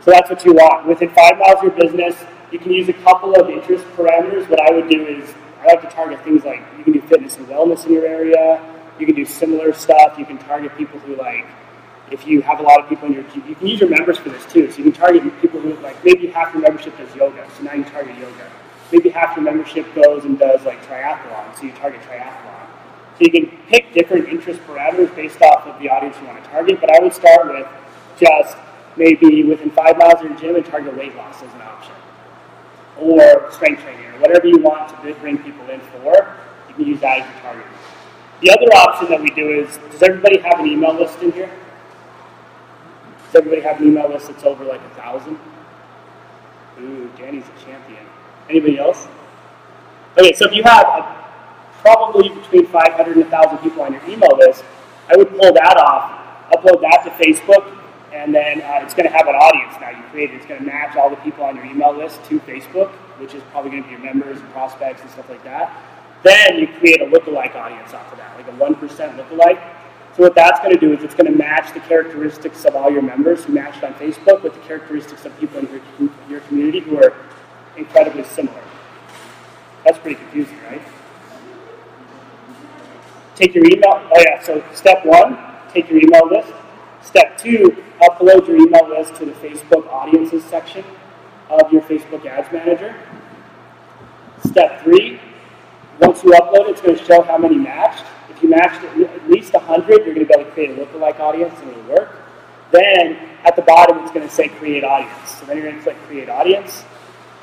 So that's what you want. Within five miles of your business, you can use a couple of interest parameters. What I would do is I like to target things like you can do fitness and wellness in your area. You can do similar stuff. You can target people who like if you have a lot of people in your you can use your members for this too. So you can target people who like maybe half your membership does yoga. So now you target yoga. Maybe half your membership goes and does like triathlon. So you target triathlon. So you can pick different interest parameters based off of the audience you want to target. But I would start with just maybe within five miles of your gym and target weight loss as an option or strength training or whatever you want to bring people in for, you can use that as your target. The other option that we do is, does everybody have an email list in here? Does everybody have an email list that's over like a thousand? Ooh, Danny's a champion. Anybody else? Okay, so if you have a, probably between 500 and 1,000 people on your email list, I would pull that off, upload that to Facebook, and then uh, it's going to have an audience now you created. It's going to match all the people on your email list to Facebook, which is probably going to be your members and prospects and stuff like that. Then you create a lookalike audience off of that, like a 1% lookalike. So what that's going to do is it's going to match the characteristics of all your members who matched on Facebook with the characteristics of people in your, your community who are incredibly similar. That's pretty confusing, right? Take your email. Oh yeah. So step one, take your email list. Step two, upload your email list to the Facebook audiences section of your Facebook Ads Manager. Step three, once you upload it, it's going to show how many matched. If you matched at least 100, you're going to be able to create a lookalike audience and it'll work. Then at the bottom, it's going to say create audience. So then you're going to click create audience.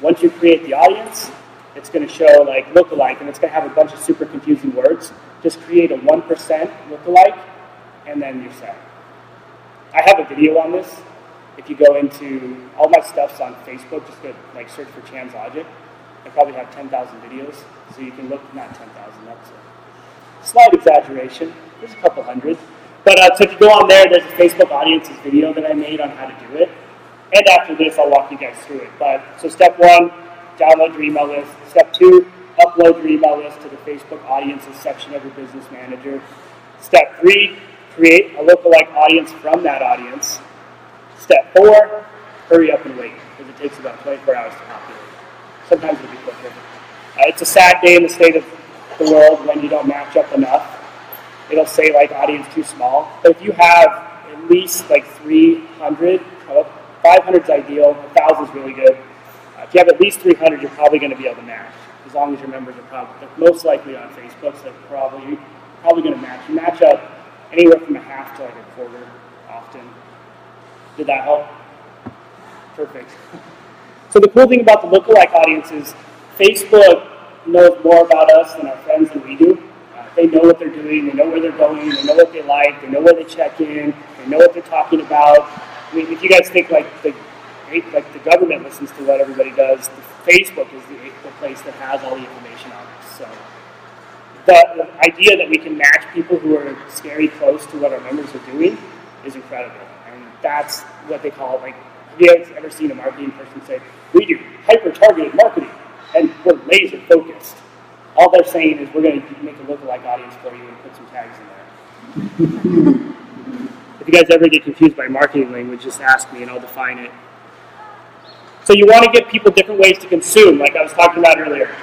Once you create the audience, it's going to show like lookalike and it's going to have a bunch of super confusing words. Just create a 1% lookalike and then you're set. I have a video on this. If you go into all my stuff's on Facebook, just go like search for Chan's Logic. I probably have 10,000 videos, so you can look. Not 10,000. That's a slight exaggeration. There's a couple hundred. But uh, so if you go on there, there's a Facebook audiences video that I made on how to do it. And after this, I'll walk you guys through it. But so step one, download your email list. Step two, upload your email list to the Facebook audiences section of your business manager. Step three, create a lookalike audience from that audience. Step four, hurry up and wait, because it takes about 24 hours to populate. Sometimes it'll be quicker. Uh, it's a sad day in the state of the world when you don't match up enough. It'll say like audience too small. But if you have at least like 300, 500 is ideal, 1,000 is really good. Uh, if you have at least 300, you're probably going to be able to match, as long as your members are probably most likely on Facebook, so probably probably going to match. You match up anywhere from a half to like a quarter often. Did that help? Perfect. [LAUGHS] So the cool thing about the lookalike audience is Facebook knows more about us than our friends than we do. Uh, they know what they're doing, they know where they're going, they know what they like, they know where they check in, they know what they're talking about. I mean, if you guys think like the like the government listens to what everybody does, Facebook is the, the place that has all the information on us. So the, idea that we can match people who are scary close to what our members are doing is incredible. And that's what they call like, have you guys ever seen a marketing person say, we do hyper targeted marketing and we're laser focused? All they're saying is we're going to make a lookalike audience for you and put some tags in there. [LAUGHS] you guys ever get confused by marketing language, just ask me and I'll define it. So you want to give people different ways to consume, like I was talking about earlier.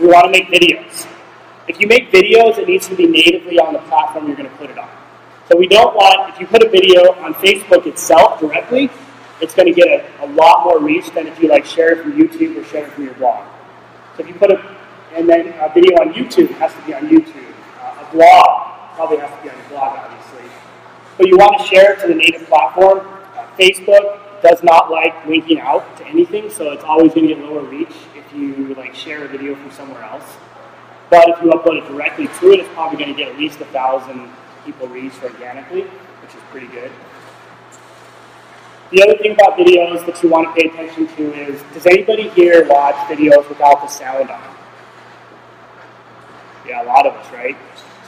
We want to make videos. If you make videos, it needs to be natively on the platform you're going to put it on. So we don't want, if you put a video on Facebook itself directly, it's going to get a, a lot more reach than if you like share it from YouTube or share it from your blog. So if you put a, and then a video on YouTube has to be on YouTube. Uh, a blog probably has to be on your blog, obviously. But you want to share it to the native platform. Uh, Facebook does not like linking out to anything, so it's always going to get lower reach if you like share a video from somewhere else. But if you upload it directly to it, it's probably going to get at least a thousand people reached organically, which is pretty good. The other thing about videos that you want to pay attention to is, does anybody here watch videos without the sound on? Yeah, a lot of us, right?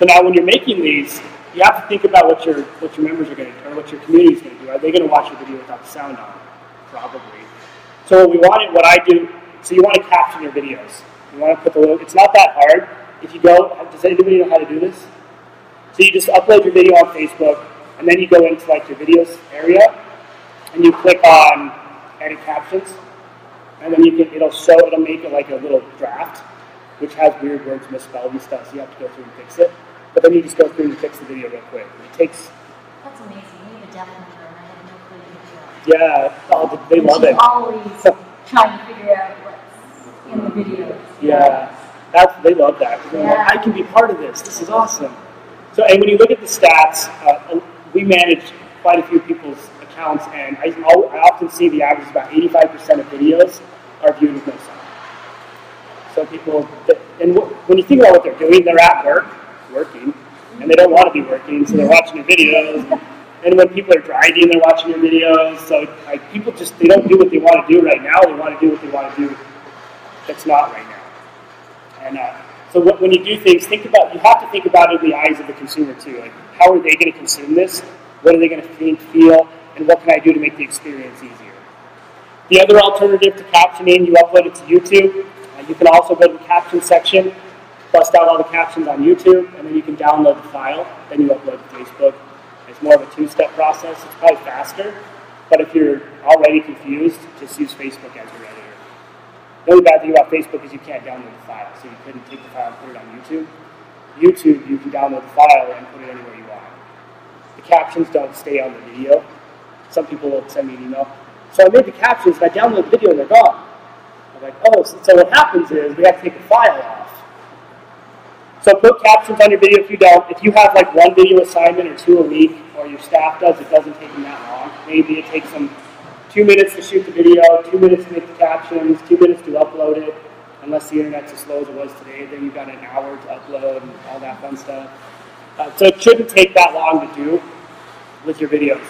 So now when you're making these, you have to think about what your what your members are going to do or what your community is going to do. Are they going to watch your video without the sound on? Probably. So what we wanted, what I do, so you want to caption your videos. You want to put the little, it's not that hard. If you go, does anybody know how to do this? So you just upload your video on Facebook, and then you go into like your videos area, and you click on edit captions, and then you can it'll show it'll make it like a little draft, which has weird words misspelled and stuff. So you have to go through and fix it. But then you just go through and fix the video real quick. It takes That's amazing. We have a deaf member, and I had no clue you yeah, oh, they And love it. always trying to figure out what's in the videos. Yeah, that's they love that. they're like, Yeah. I can be part of this. This is awesome. So, and when you look at the stats, uh, we manage quite a few people's accounts, and I, I'll- often see the average is about 85% of videos are viewed with no sound. So people, and when you think about what they're doing, they're at work, working, and they don't want to be working, so they're watching your videos. And when people are driving, they're watching your videos. So like people just they don't do what they want to do right now. They want to do what they want to do that's not right now. And uh, so what, when you do things, think about you have to think about it in the eyes of the consumer too. Like how are they going to consume this? What are they going to think, feel, and what can I do to make the experience easier? The other alternative to captioning, you upload it to YouTube. Uh, you can also go to the caption section, bust out all the captions on YouTube, and then you can download the file. Then you upload to Facebook. It's more of a two-step process. It's probably faster, but if you're already confused, just use Facebook as your editor. The only bad thing about Facebook is you can't download the file, so you couldn't take the file and put it on YouTube. YouTube, you can download the file and put it anywhere you want. The captions don't stay on the video. Some people will send me an email. So I made the captions and I download the video and they're gone. I'm like, oh, so, what happens is we have to take the file off. So put captions on your video if you don't. If you have like one video assignment or two a week, or your staff does, it doesn't take them that long. Maybe it takes them two minutes to shoot the video, two minutes to make the captions, two minutes to upload it. Unless the internet's as slow as it was today, then you've got an hour to upload and all that fun stuff. Uh, so it shouldn't take that long to do with your videos.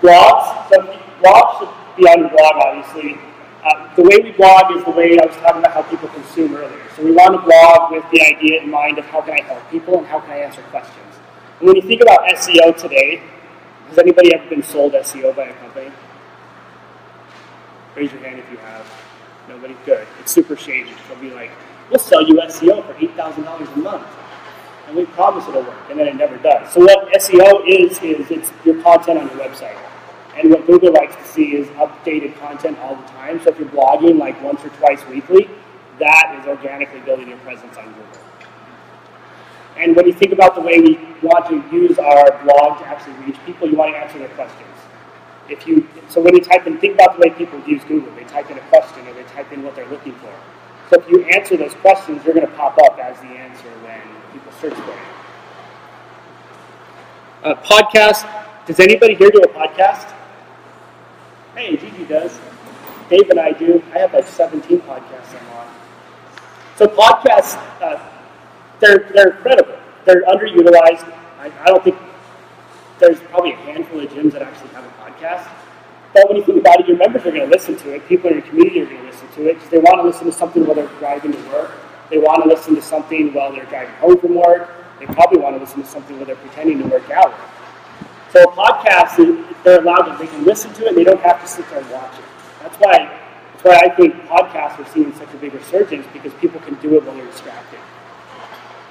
Blogs, so blogs should be on your blog, obviously. Uh, the way we blog is the way I was talking about how people consume earlier. So we want to blog with the idea in mind of how can I help people and how can I answer questions. And when you think about SEO today, has anybody ever been sold SEO by a company? Raise your hand if you have. Nobody? Good. It's super shady. They'll be like, we'll sell you SEO for $8,000 a month. And we promise it'll work, and then it never does. So what SEO is, is it's your content on your website. And what Google likes to see is updated content all the time. So if you're blogging like once or twice weekly, that is organically building your presence on Google. And when you think about the way we want to use our blog to actually reach people, you want to answer their questions. If you, so when you type in, think about the way people use Google. They type in a question or they type in what they're looking for. So if you answer those questions, you're going to pop up as the answer when people search for it. Uh, podcast. Does anybody here do a podcast? Hey, and Gigi does. Dave and I do. I have like 17 podcasts I'm on. So podcasts, uh, they're they're incredible. They're underutilized. I, I don't think there's probably a handful of gyms that actually have a podcast. But when you think about it, your members are going to listen to it. People in your community are going to listen to it because they want to listen to something while they're driving to work. They want to listen to something while they're driving home from work. They probably want to listen to something while they're pretending to work out. So a podcast, they're allowed to, they can listen to it, and they don't have to sit there and watch it. That's why, that's why I think podcasts are seeing such a big resurgence because people can do it while they're distracted.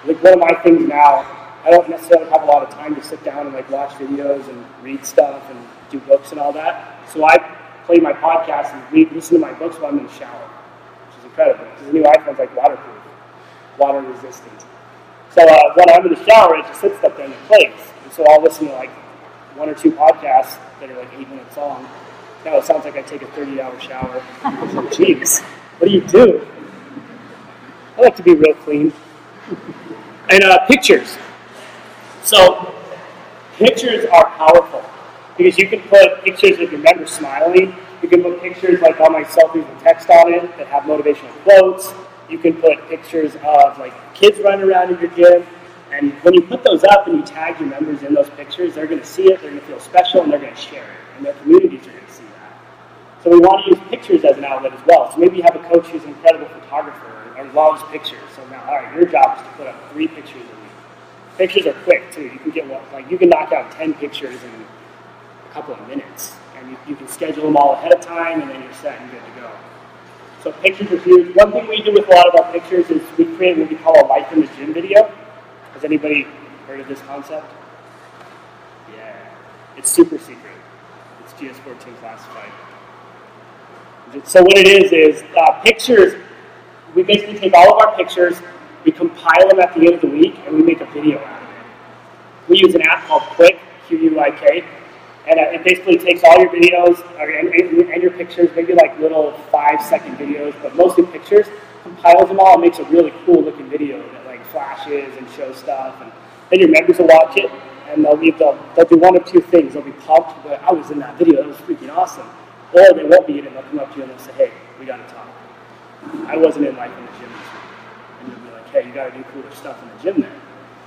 Like one of my things now, I don't necessarily have a lot of time to sit down and like watch videos and read stuff and do books and all that. So I play my podcast and read, listen to my books while I'm in the shower, which is incredible because the new iPhone's like waterproof, water resistant. So uh, when I'm in the shower, it just sits up there it plays. And so I'll listen to like one or two podcasts that are like eight minutes long. Now it sounds like I take a 30 hour shower. [LAUGHS] Jeez, what do you do? I like to be real clean. And uh, pictures. So pictures are powerful because you can put pictures of your members smiling. You can put pictures like all my selfies with text on it that have motivational quotes. You can put pictures of like kids running around in your gym. And when you put those up and you tag your members in those pictures, they're going to see it, they're going to feel special, and they're going to share it. And their communities are going to see that. So we want to use pictures as an outlet as well. So maybe you have a coach who's an incredible photographer and loves pictures. So now, all right, your job is to put up three pictures a week. Pictures are quick too. You can get one, like you can knock out ten pictures in a couple of minutes, and you, you can schedule them all ahead of time, and then you're set and good to go. So pictures are huge. One thing we do with a lot of our pictures is we create what we call a life in the gym video. Has anybody heard of this concept? Yeah, it's super secret. It's GS14 classified. So what it is is uh, pictures. We basically take all of our pictures, we compile them at the end of the week, and we make a video out of it. We use an app called Quik, Q-U-I-K, and uh, it basically takes all your videos or, and, and, your pictures, maybe like little five-second videos, but mostly pictures, compiles them all, and makes a really cool-looking video flashes and show stuff, and then your members will watch it, and they'll, be, they'll, they'll do one of two things. They'll be pumped, but I was in that video, that was freaking awesome. Or they won't be in it, they'll come up to you and they'll say, hey, we got to talk. I wasn't in Life in the Gym. And you'll be like, hey, you got to do cooler stuff in the gym there.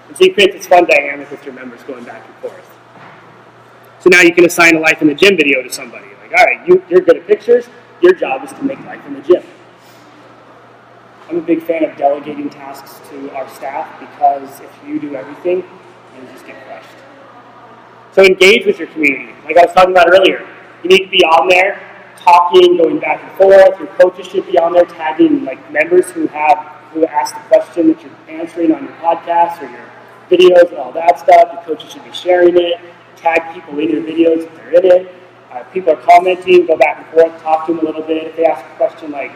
And so you create this fun dynamic with your members going back and forth. So now you can assign a Life in the Gym video to somebody. Like, all right, you, you're good at pictures, your job is to make Life in the Gym. I'm a big fan of delegating tasks to our staff because if you do everything, you just get crushed. So engage with your community. Like I was talking about earlier, you need to be on there talking, going back and forth. Your coaches should be on there tagging like members who have who ask the question that you're answering on your podcast or your videos and all that stuff. Your coaches should be sharing it. Tag people in your videos if they're in it. Uh, people are commenting, go back and forth, talk to them a little bit. If they ask a question like,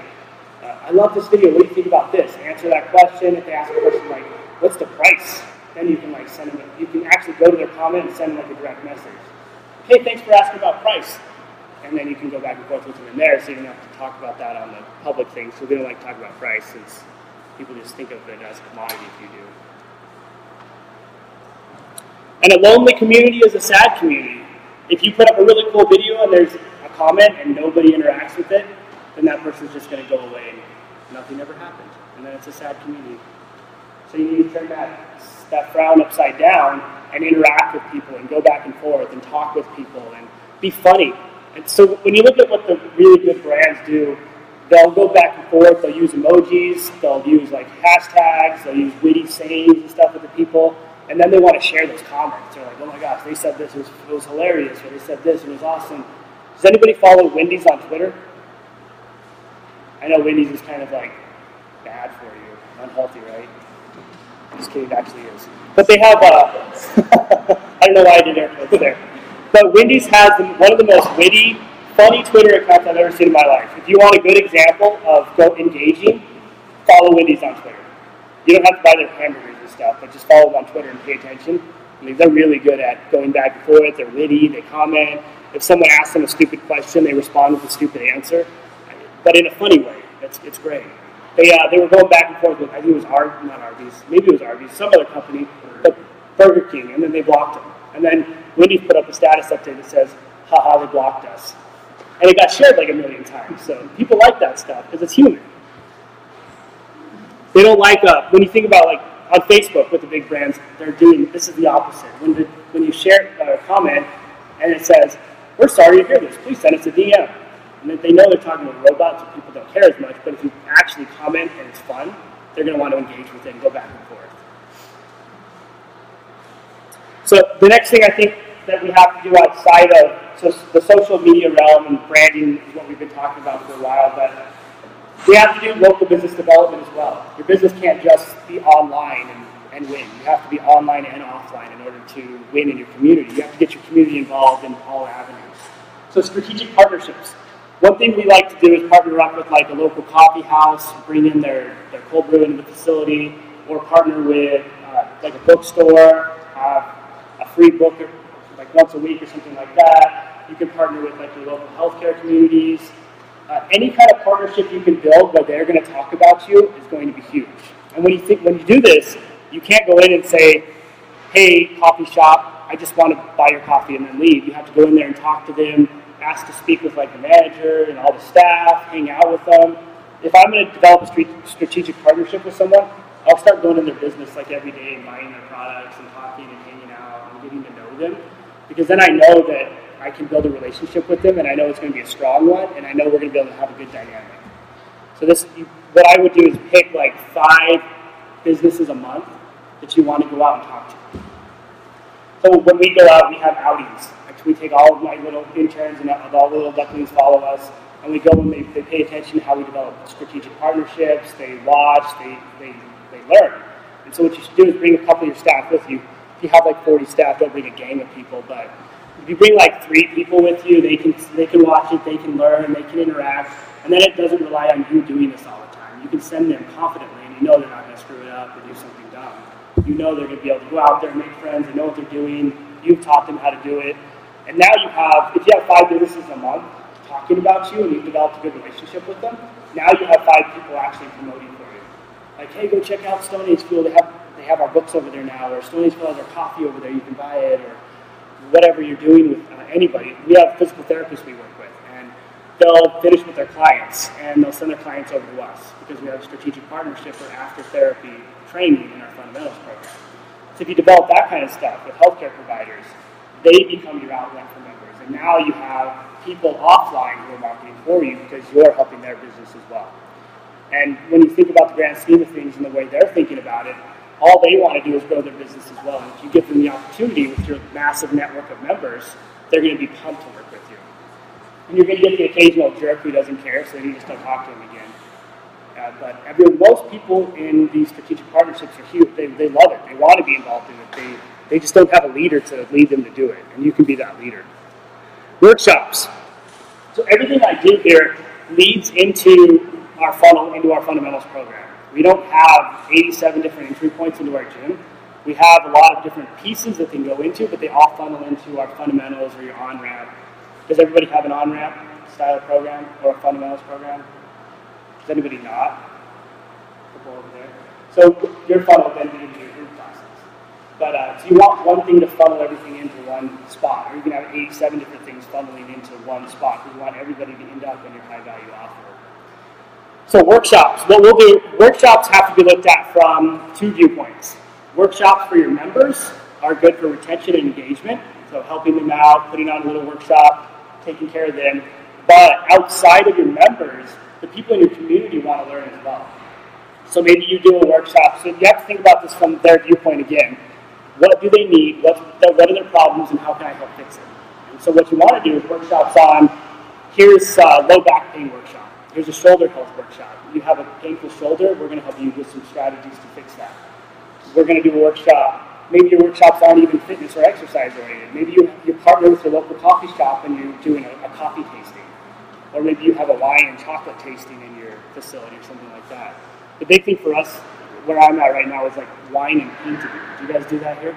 uh, I love this video, what do you think about this? Answer that question. If they ask a question like, what's the price? Then you can like send them, you can actually go to their comment and send them like a direct message. Hey, thanks for asking about price and then you can go back and forth with them in there, so you don't have to talk about that on the public thing. So we don't like talk about price since people just think of it as a commodity if you do. And a lonely community is a sad community. If you put up a really cool video and there's a comment and nobody interacts with it, then that person's just going to go away and nothing ever happened. And then it's a sad community. So you need to turn that, that frown upside down and interact with people and go back and forth and talk with people and be funny and so when you look at what the really good brands do, they'll go back and forth, they'll use emojis, they'll use like hashtags, they'll use witty sayings and stuff with the people, and then they want to share those comments. They're like, oh my gosh, they said this, it was, it was hilarious, or they said this, it was awesome. Does anybody follow Wendy's on Twitter? I know Wendy's is kind of like bad for you, unhealthy, right? Just kidding, it actually is. But they have, uh, [LAUGHS] I don't know why I did air quotes there. But Wendy's has the, one of the most witty, funny Twitter accounts I've ever seen in my life. If you want a good example of go engaging, follow Wendy's on Twitter. You don't have to buy their hamburgers and stuff, but just follow them on Twitter and pay attention. I mean, they're really good at going back and forth. They're witty. They comment. If someone asks them a stupid question, they respond with a stupid answer, but in a funny way. It's, it's great. They, uh, they were going back and forth with, I think it was Ar- not Arby's, maybe it was Arby's, some other company, but Burger King, and then they blocked them. And then Wendy's put up a status update that says, haha, they blocked us. And it got shared like a million times. So people like that stuff because it's human. They don't like, uh, when you think about like on Facebook with the big brands, they're doing, this is the opposite. When, the, when you share a comment and it says, we're sorry to hear this, please send us a DM. And they know they're talking to robots and people don't care as much, but if you actually comment and it's fun, they're going to want to engage with it and go back and forth. So the next thing I think that we have to do outside of so the social media realm and branding is what we've been talking about for a while, but we have to do local business development as well. Your business can't just be online and, and win. You have to be online and offline in order to win in your community. You have to get your community involved in all avenues. So strategic partnerships. One thing we like to do is partner up with like a local coffee house, bring in their, their cold brew into the facility, or partner with uh, like a bookstore, have a free book like once a week or something like that. You can partner with like your local healthcare communities. Uh, any kind of partnership you can build where they're going to talk about you is going to be huge. And when you think when you do this, you can't go in and say, "Hey, coffee shop, I just want to buy your coffee and then leave." You have to go in there and talk to them, ask to speak with like the manager and all the staff, hang out with them. If I'm going to develop a strategic partnership with someone, I'll start going in their business like every day and buying their products and talking and hanging out and getting to know them because then I know that I can build a relationship with them, and I know it's going to be a strong one, and I know we're going to be able to have a good dynamic. So this, what I would do is pick like five businesses a month that you want to go out and talk to. So when we go out, we have outings. We take all of my little interns and all the little ducklings follow us, and we go and they, they pay attention to how we develop strategic partnerships. They watch, they, they, they learn. And so what you should do is bring a couple of your staff with you if you have like 40 staff, don't bring a gang of people, but if you bring like three people with you, they can they can watch it, they can learn, they can interact, and And then it doesn't rely on you doing this all the time. You can send them confidently, and you know they're not going to screw it up or do something dumb. You know they're going to be able to go out there and make friends. They know what they're doing. You've taught them how to do it. And now you have, if you have five businesses a month talking about you and you've developed a good relationship with them, now you have five people actually promoting for you. Like, hey, go check out Stone Age School. They have they have our books over there now, or Stone Age School has our coffee over there. You can buy it, or whatever you're doing with uh, anybody. We have physical therapists we work with, and they'll finish with their clients, and they'll send their clients over to us because we have a strategic partnership for after therapy training in our fundamentals program. So if you develop that kind of stuff with healthcare providers, they become your outlet for members, and now you have people offline who are marketing for you because you're helping their business as well. And when you think about the grand scheme of things and the way they're thinking about it, all they want to do is grow their business as well. And if you give them the opportunity with your massive network of members, they're going to be pumped to work with you. And you're going to get the occasional jerk who doesn't care, so you just don't talk to him again. Uh, but everyone, most people in these strategic partnerships are huge. They, they love it. They want to be involved in it. They, they just don't have a leader to lead them to do it. And you can be that leader. Workshops. So everything I do here leads into our funnel, into our fundamentals program. We don't have 87 different entry points into our gym. We have a lot of different pieces that can go into, but they all funnel into our fundamentals or your on ramp. Does everybody have an on ramp style program or a fundamentals program? Does anybody not? Over there. So your funnel then group classes. But uh, so you want one thing to funnel everything into one spot, or you can have 87 different things funneling into one spot you want everybody to end up in your high value offer. So workshops, what we'll do, workshops have to be looked at from two viewpoints. Workshops for your members are good for retention and engagement, so helping them out, putting on a little workshop, taking care of them. But outside of your members, the people in your community want to learn as well. So maybe you do a workshop. So you have to think about this from their viewpoint again. What do they need? What, what are their problems, and how can I help fix it? And so what you want to do is workshops on here's uh, low back pain workshop Here's a shoulder health workshop. You have a painful shoulder, we're going to help you with some strategies to fix that. We're going to do a workshop. Maybe your workshops aren't even fitness or exercise oriented. Maybe you, you partner with your local coffee shop and you're doing a, a coffee tasting. Or maybe you have a wine and chocolate tasting in your facility or something like that. The big thing for us, where I'm at right now, is like wine and painting. Do you guys do that here?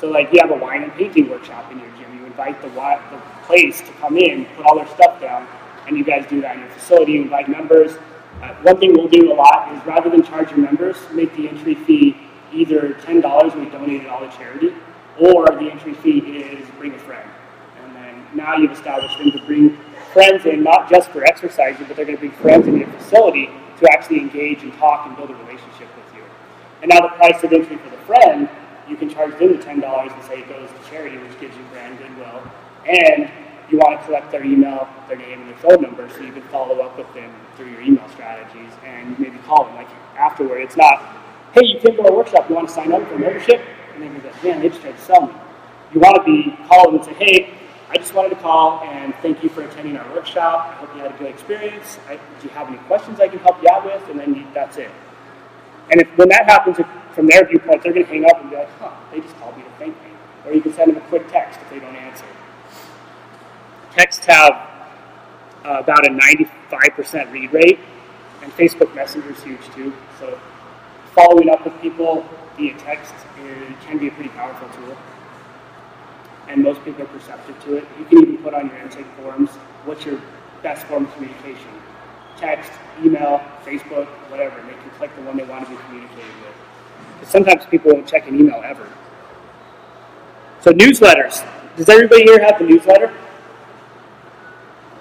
So like you have a wine and painting workshop in your gym. You invite the, the place to come in, put all their stuff down, and you guys do that in your facility, you invite members. Uh, one thing we'll do a lot is rather than charge your members, make the entry fee either $10 and we donate it all to charity, or the entry fee is bring a friend. And then now you've established them to bring friends in, not just for exercising, but they're going to bring friends in your facility to actually engage and talk and build a relationship with you. And now the price of entry for the friend, you can charge them the $10 and say it goes to charity, which gives you brand goodwill. And you want to collect their email, their name, and their phone number so you can follow up with them through your email strategies and maybe call them like afterward. It's not, hey, you came to our workshop, you want to sign up for membership? And then you're like, man, they just tried to sell me. You want to be call them and say, hey, I just wanted to call and thank you for attending our workshop. I hope you had a good experience. I, do you have any questions I can help you out with? And then you, that's it. And if, when that happens, if, from their viewpoint, they're going to hang up and be like, huh, they just called me to thank me. Or you can send them a quick text if they don't answer. Texts have uh, about a 95% read rate, and Facebook Messenger is huge too. So following up with people via text can be a pretty powerful tool. And most people are perceptive to it. You can even put on your intake forms what's your best form of communication. Text, email, Facebook, whatever. And they can click the one they want to be communicated with. Because sometimes people won't check an email ever. So newsletters. Does everybody here have the newsletter?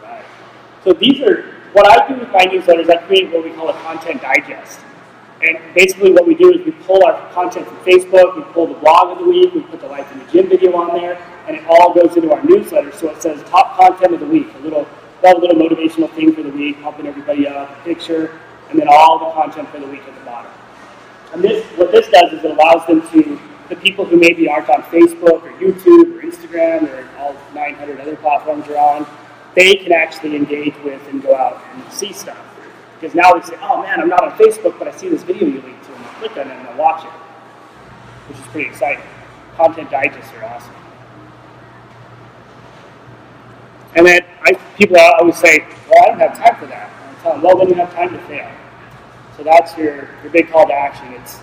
Right. So these are, what I do with my newsletters, I create what we call a content digest. And basically what we do is we pull our content from Facebook, we pull the blog of the week, we put the Life in the Gym video on there, and it all goes into our newsletter. So it says top content of the week, a little, a little motivational thing for the week, helping everybody up, a picture, and then all the content for the week at the bottom. And this, what this does is it allows them to, the people who maybe aren't on Facebook or YouTube or Instagram or all 900 other platforms you're on, they can actually engage with and go out and see stuff. Because now they say, oh man, I'm not on Facebook, but I see this video you linked to, and I click on it and I watch it, which is pretty exciting. Content digests are awesome. And then I, people always say, well, I don't have time for that. And I tell them, well, then you have time to fail. So that's your, your big call to action. It's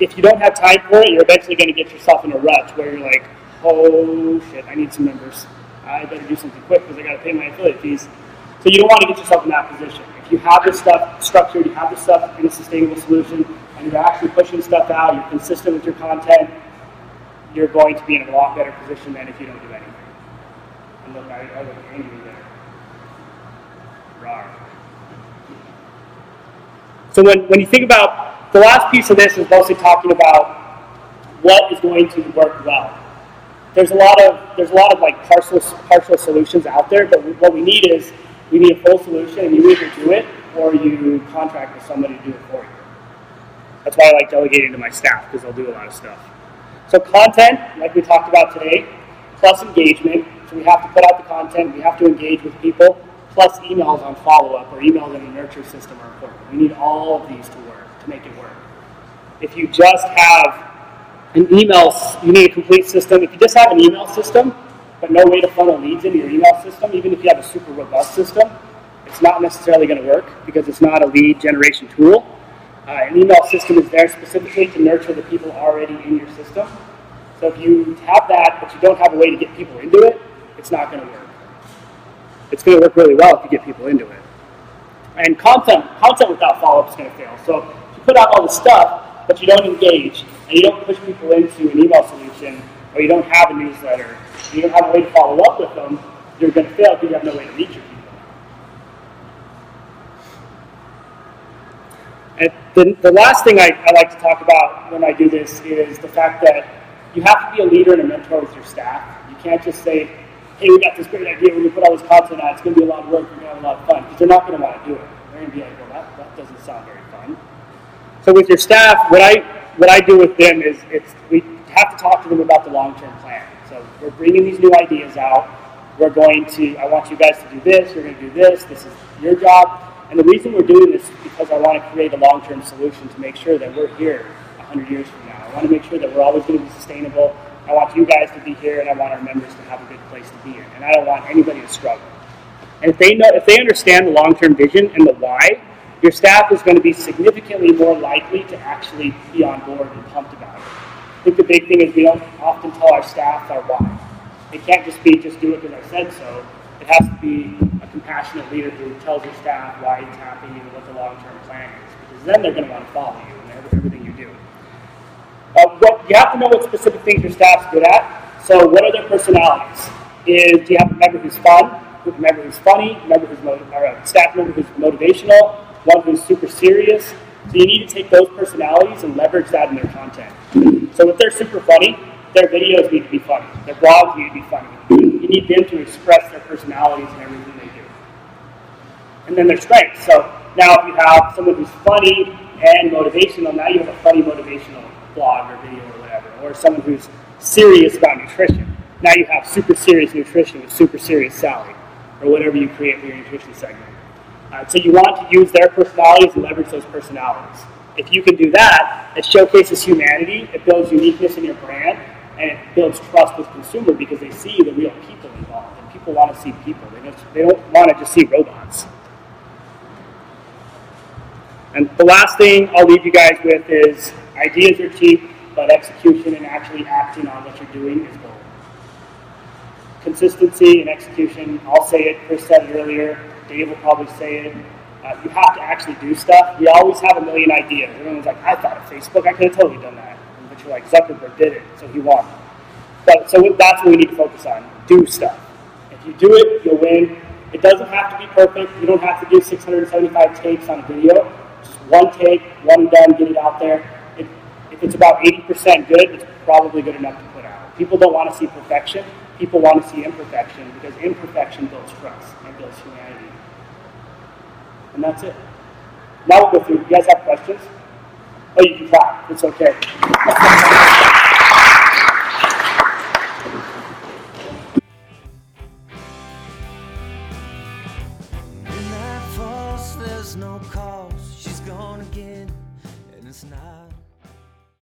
if you don't have time for it, you're eventually going to get yourself in a rut where you're like, oh shit, I need some members. I better do something quick because I got to pay my affiliate fees. So you don't want to get yourself in that position. If you have this stuff structured, you have this stuff in a sustainable solution, and you're actually pushing stuff out, you're consistent with your content, you're going to be in a lot better position than if you don't do anything. And look, I, I look angry there. Rawr. So when, when you think about the last piece of this is mostly talking about what is going to work well. There's a lot of there's a lot of like partial partial solutions out there, but what we need is we need a full solution, and you either do it or you contract with somebody to do it for you. That's why I like delegating to my staff because they'll do a lot of stuff. So content, like we talked about today, plus engagement. So we have to put out the content, we have to engage with people, plus emails on follow-up or emails in the nurture system are important. We need all of these to work, to make it work. If you just have an email, you need a complete system. If you just have an email system, but no way to funnel leads into your email system, even if you have a super robust system, it's not necessarily going to work because it's not a lead generation tool. Uh, an email system is there specifically to nurture the people already in your system. So if you have that, but you don't have a way to get people into it, it's not going to work. It's going to work really well if you get people into it. And content, content without follow-up is going to fail. So if you put out all the stuff, but you don't engage, and you don't push people into an email solution, or you don't have a newsletter, you don't have a way to follow up with them, you're going to fail because you have no way to reach your people. And the, the last thing I, I like to talk about when I do this is the fact that you have to be a leader and a mentor with your staff. You can't just say, hey, we got this great idea, we're going to put all this content out, it's going to be a lot of work, we're going to have a lot of fun, because they're not going to want to do it. They're going to be like, well, that, that doesn't sound very fun. So with your staff, what I, what I do with them is it's, we have to talk to them about the long-term plan. So we're bringing these new ideas out. We're going to, I want you guys to do this, you're going to do this, this is your job. And the reason we're doing this is because I want to create a long-term solution to make sure that we're here 100 years from now. I want to make sure that we're always going to be sustainable. I want you guys to be here, and I want our members to have a good place to be in. And I don't want anybody to struggle. And if they know, if they understand the long-term vision and the why, your staff is going to be significantly more likely to actually be on board and pumped about it. I think the big thing is we don't often tell our staff our why. It can't just be just do it because I said so. It has to be a compassionate leader who tells their staff why it's happening and what the long-term plan is, because then they're going to want to follow you and everything you do. Uh, what, you have to know what specific things your staff's good at. So, what are their personalities? Is do you have a member who's fun, a member who's funny, a member who's or a staff member who's motivational, one who's super serious? So you need to take those personalities and leverage that in their content. So if they're super funny, their videos need to be funny. Their blogs need to be funny. You need them to express their personalities and everything they do. And then their strengths. So now if you have someone who's funny and motivational, now you have a funny motivational blog or video or whatever. Or someone who's serious about nutrition. Now you have super serious nutrition with super serious Sally. Or whatever you create for your nutrition segment. Uh, so you want to use their personalities and leverage those personalities. If you can do that, it showcases humanity, it builds uniqueness in your brand, and it builds trust with consumer because they see the real people involved, and people want to see people. They don't, they don't want to just see robots. And the last thing I'll leave you guys with is ideas are cheap, but execution and actually acting on what you're doing is gold. Consistency and execution, I'll say it, Chris said it earlier, Dave will probably say it. Uh, you have to actually do stuff. We always have a million ideas. Everyone's like, I thought of Facebook, I could have totally done that. But you're like, Zuckerberg did it, so he won. But so that's what we need to focus on. Do stuff. If you do it, you'll win. It doesn't have to be perfect. You don't have to do 675 takes on a video. Just one take, one done, get it out there. If, if it's about 80% good, it's probably good enough to put out. People don't want to see perfection. People want to see imperfection because imperfection builds trust and builds humanity and that's it. Now we'll go through. You guys have questions? Oh, you can clap. It's okay. No she's gone again, and it's not.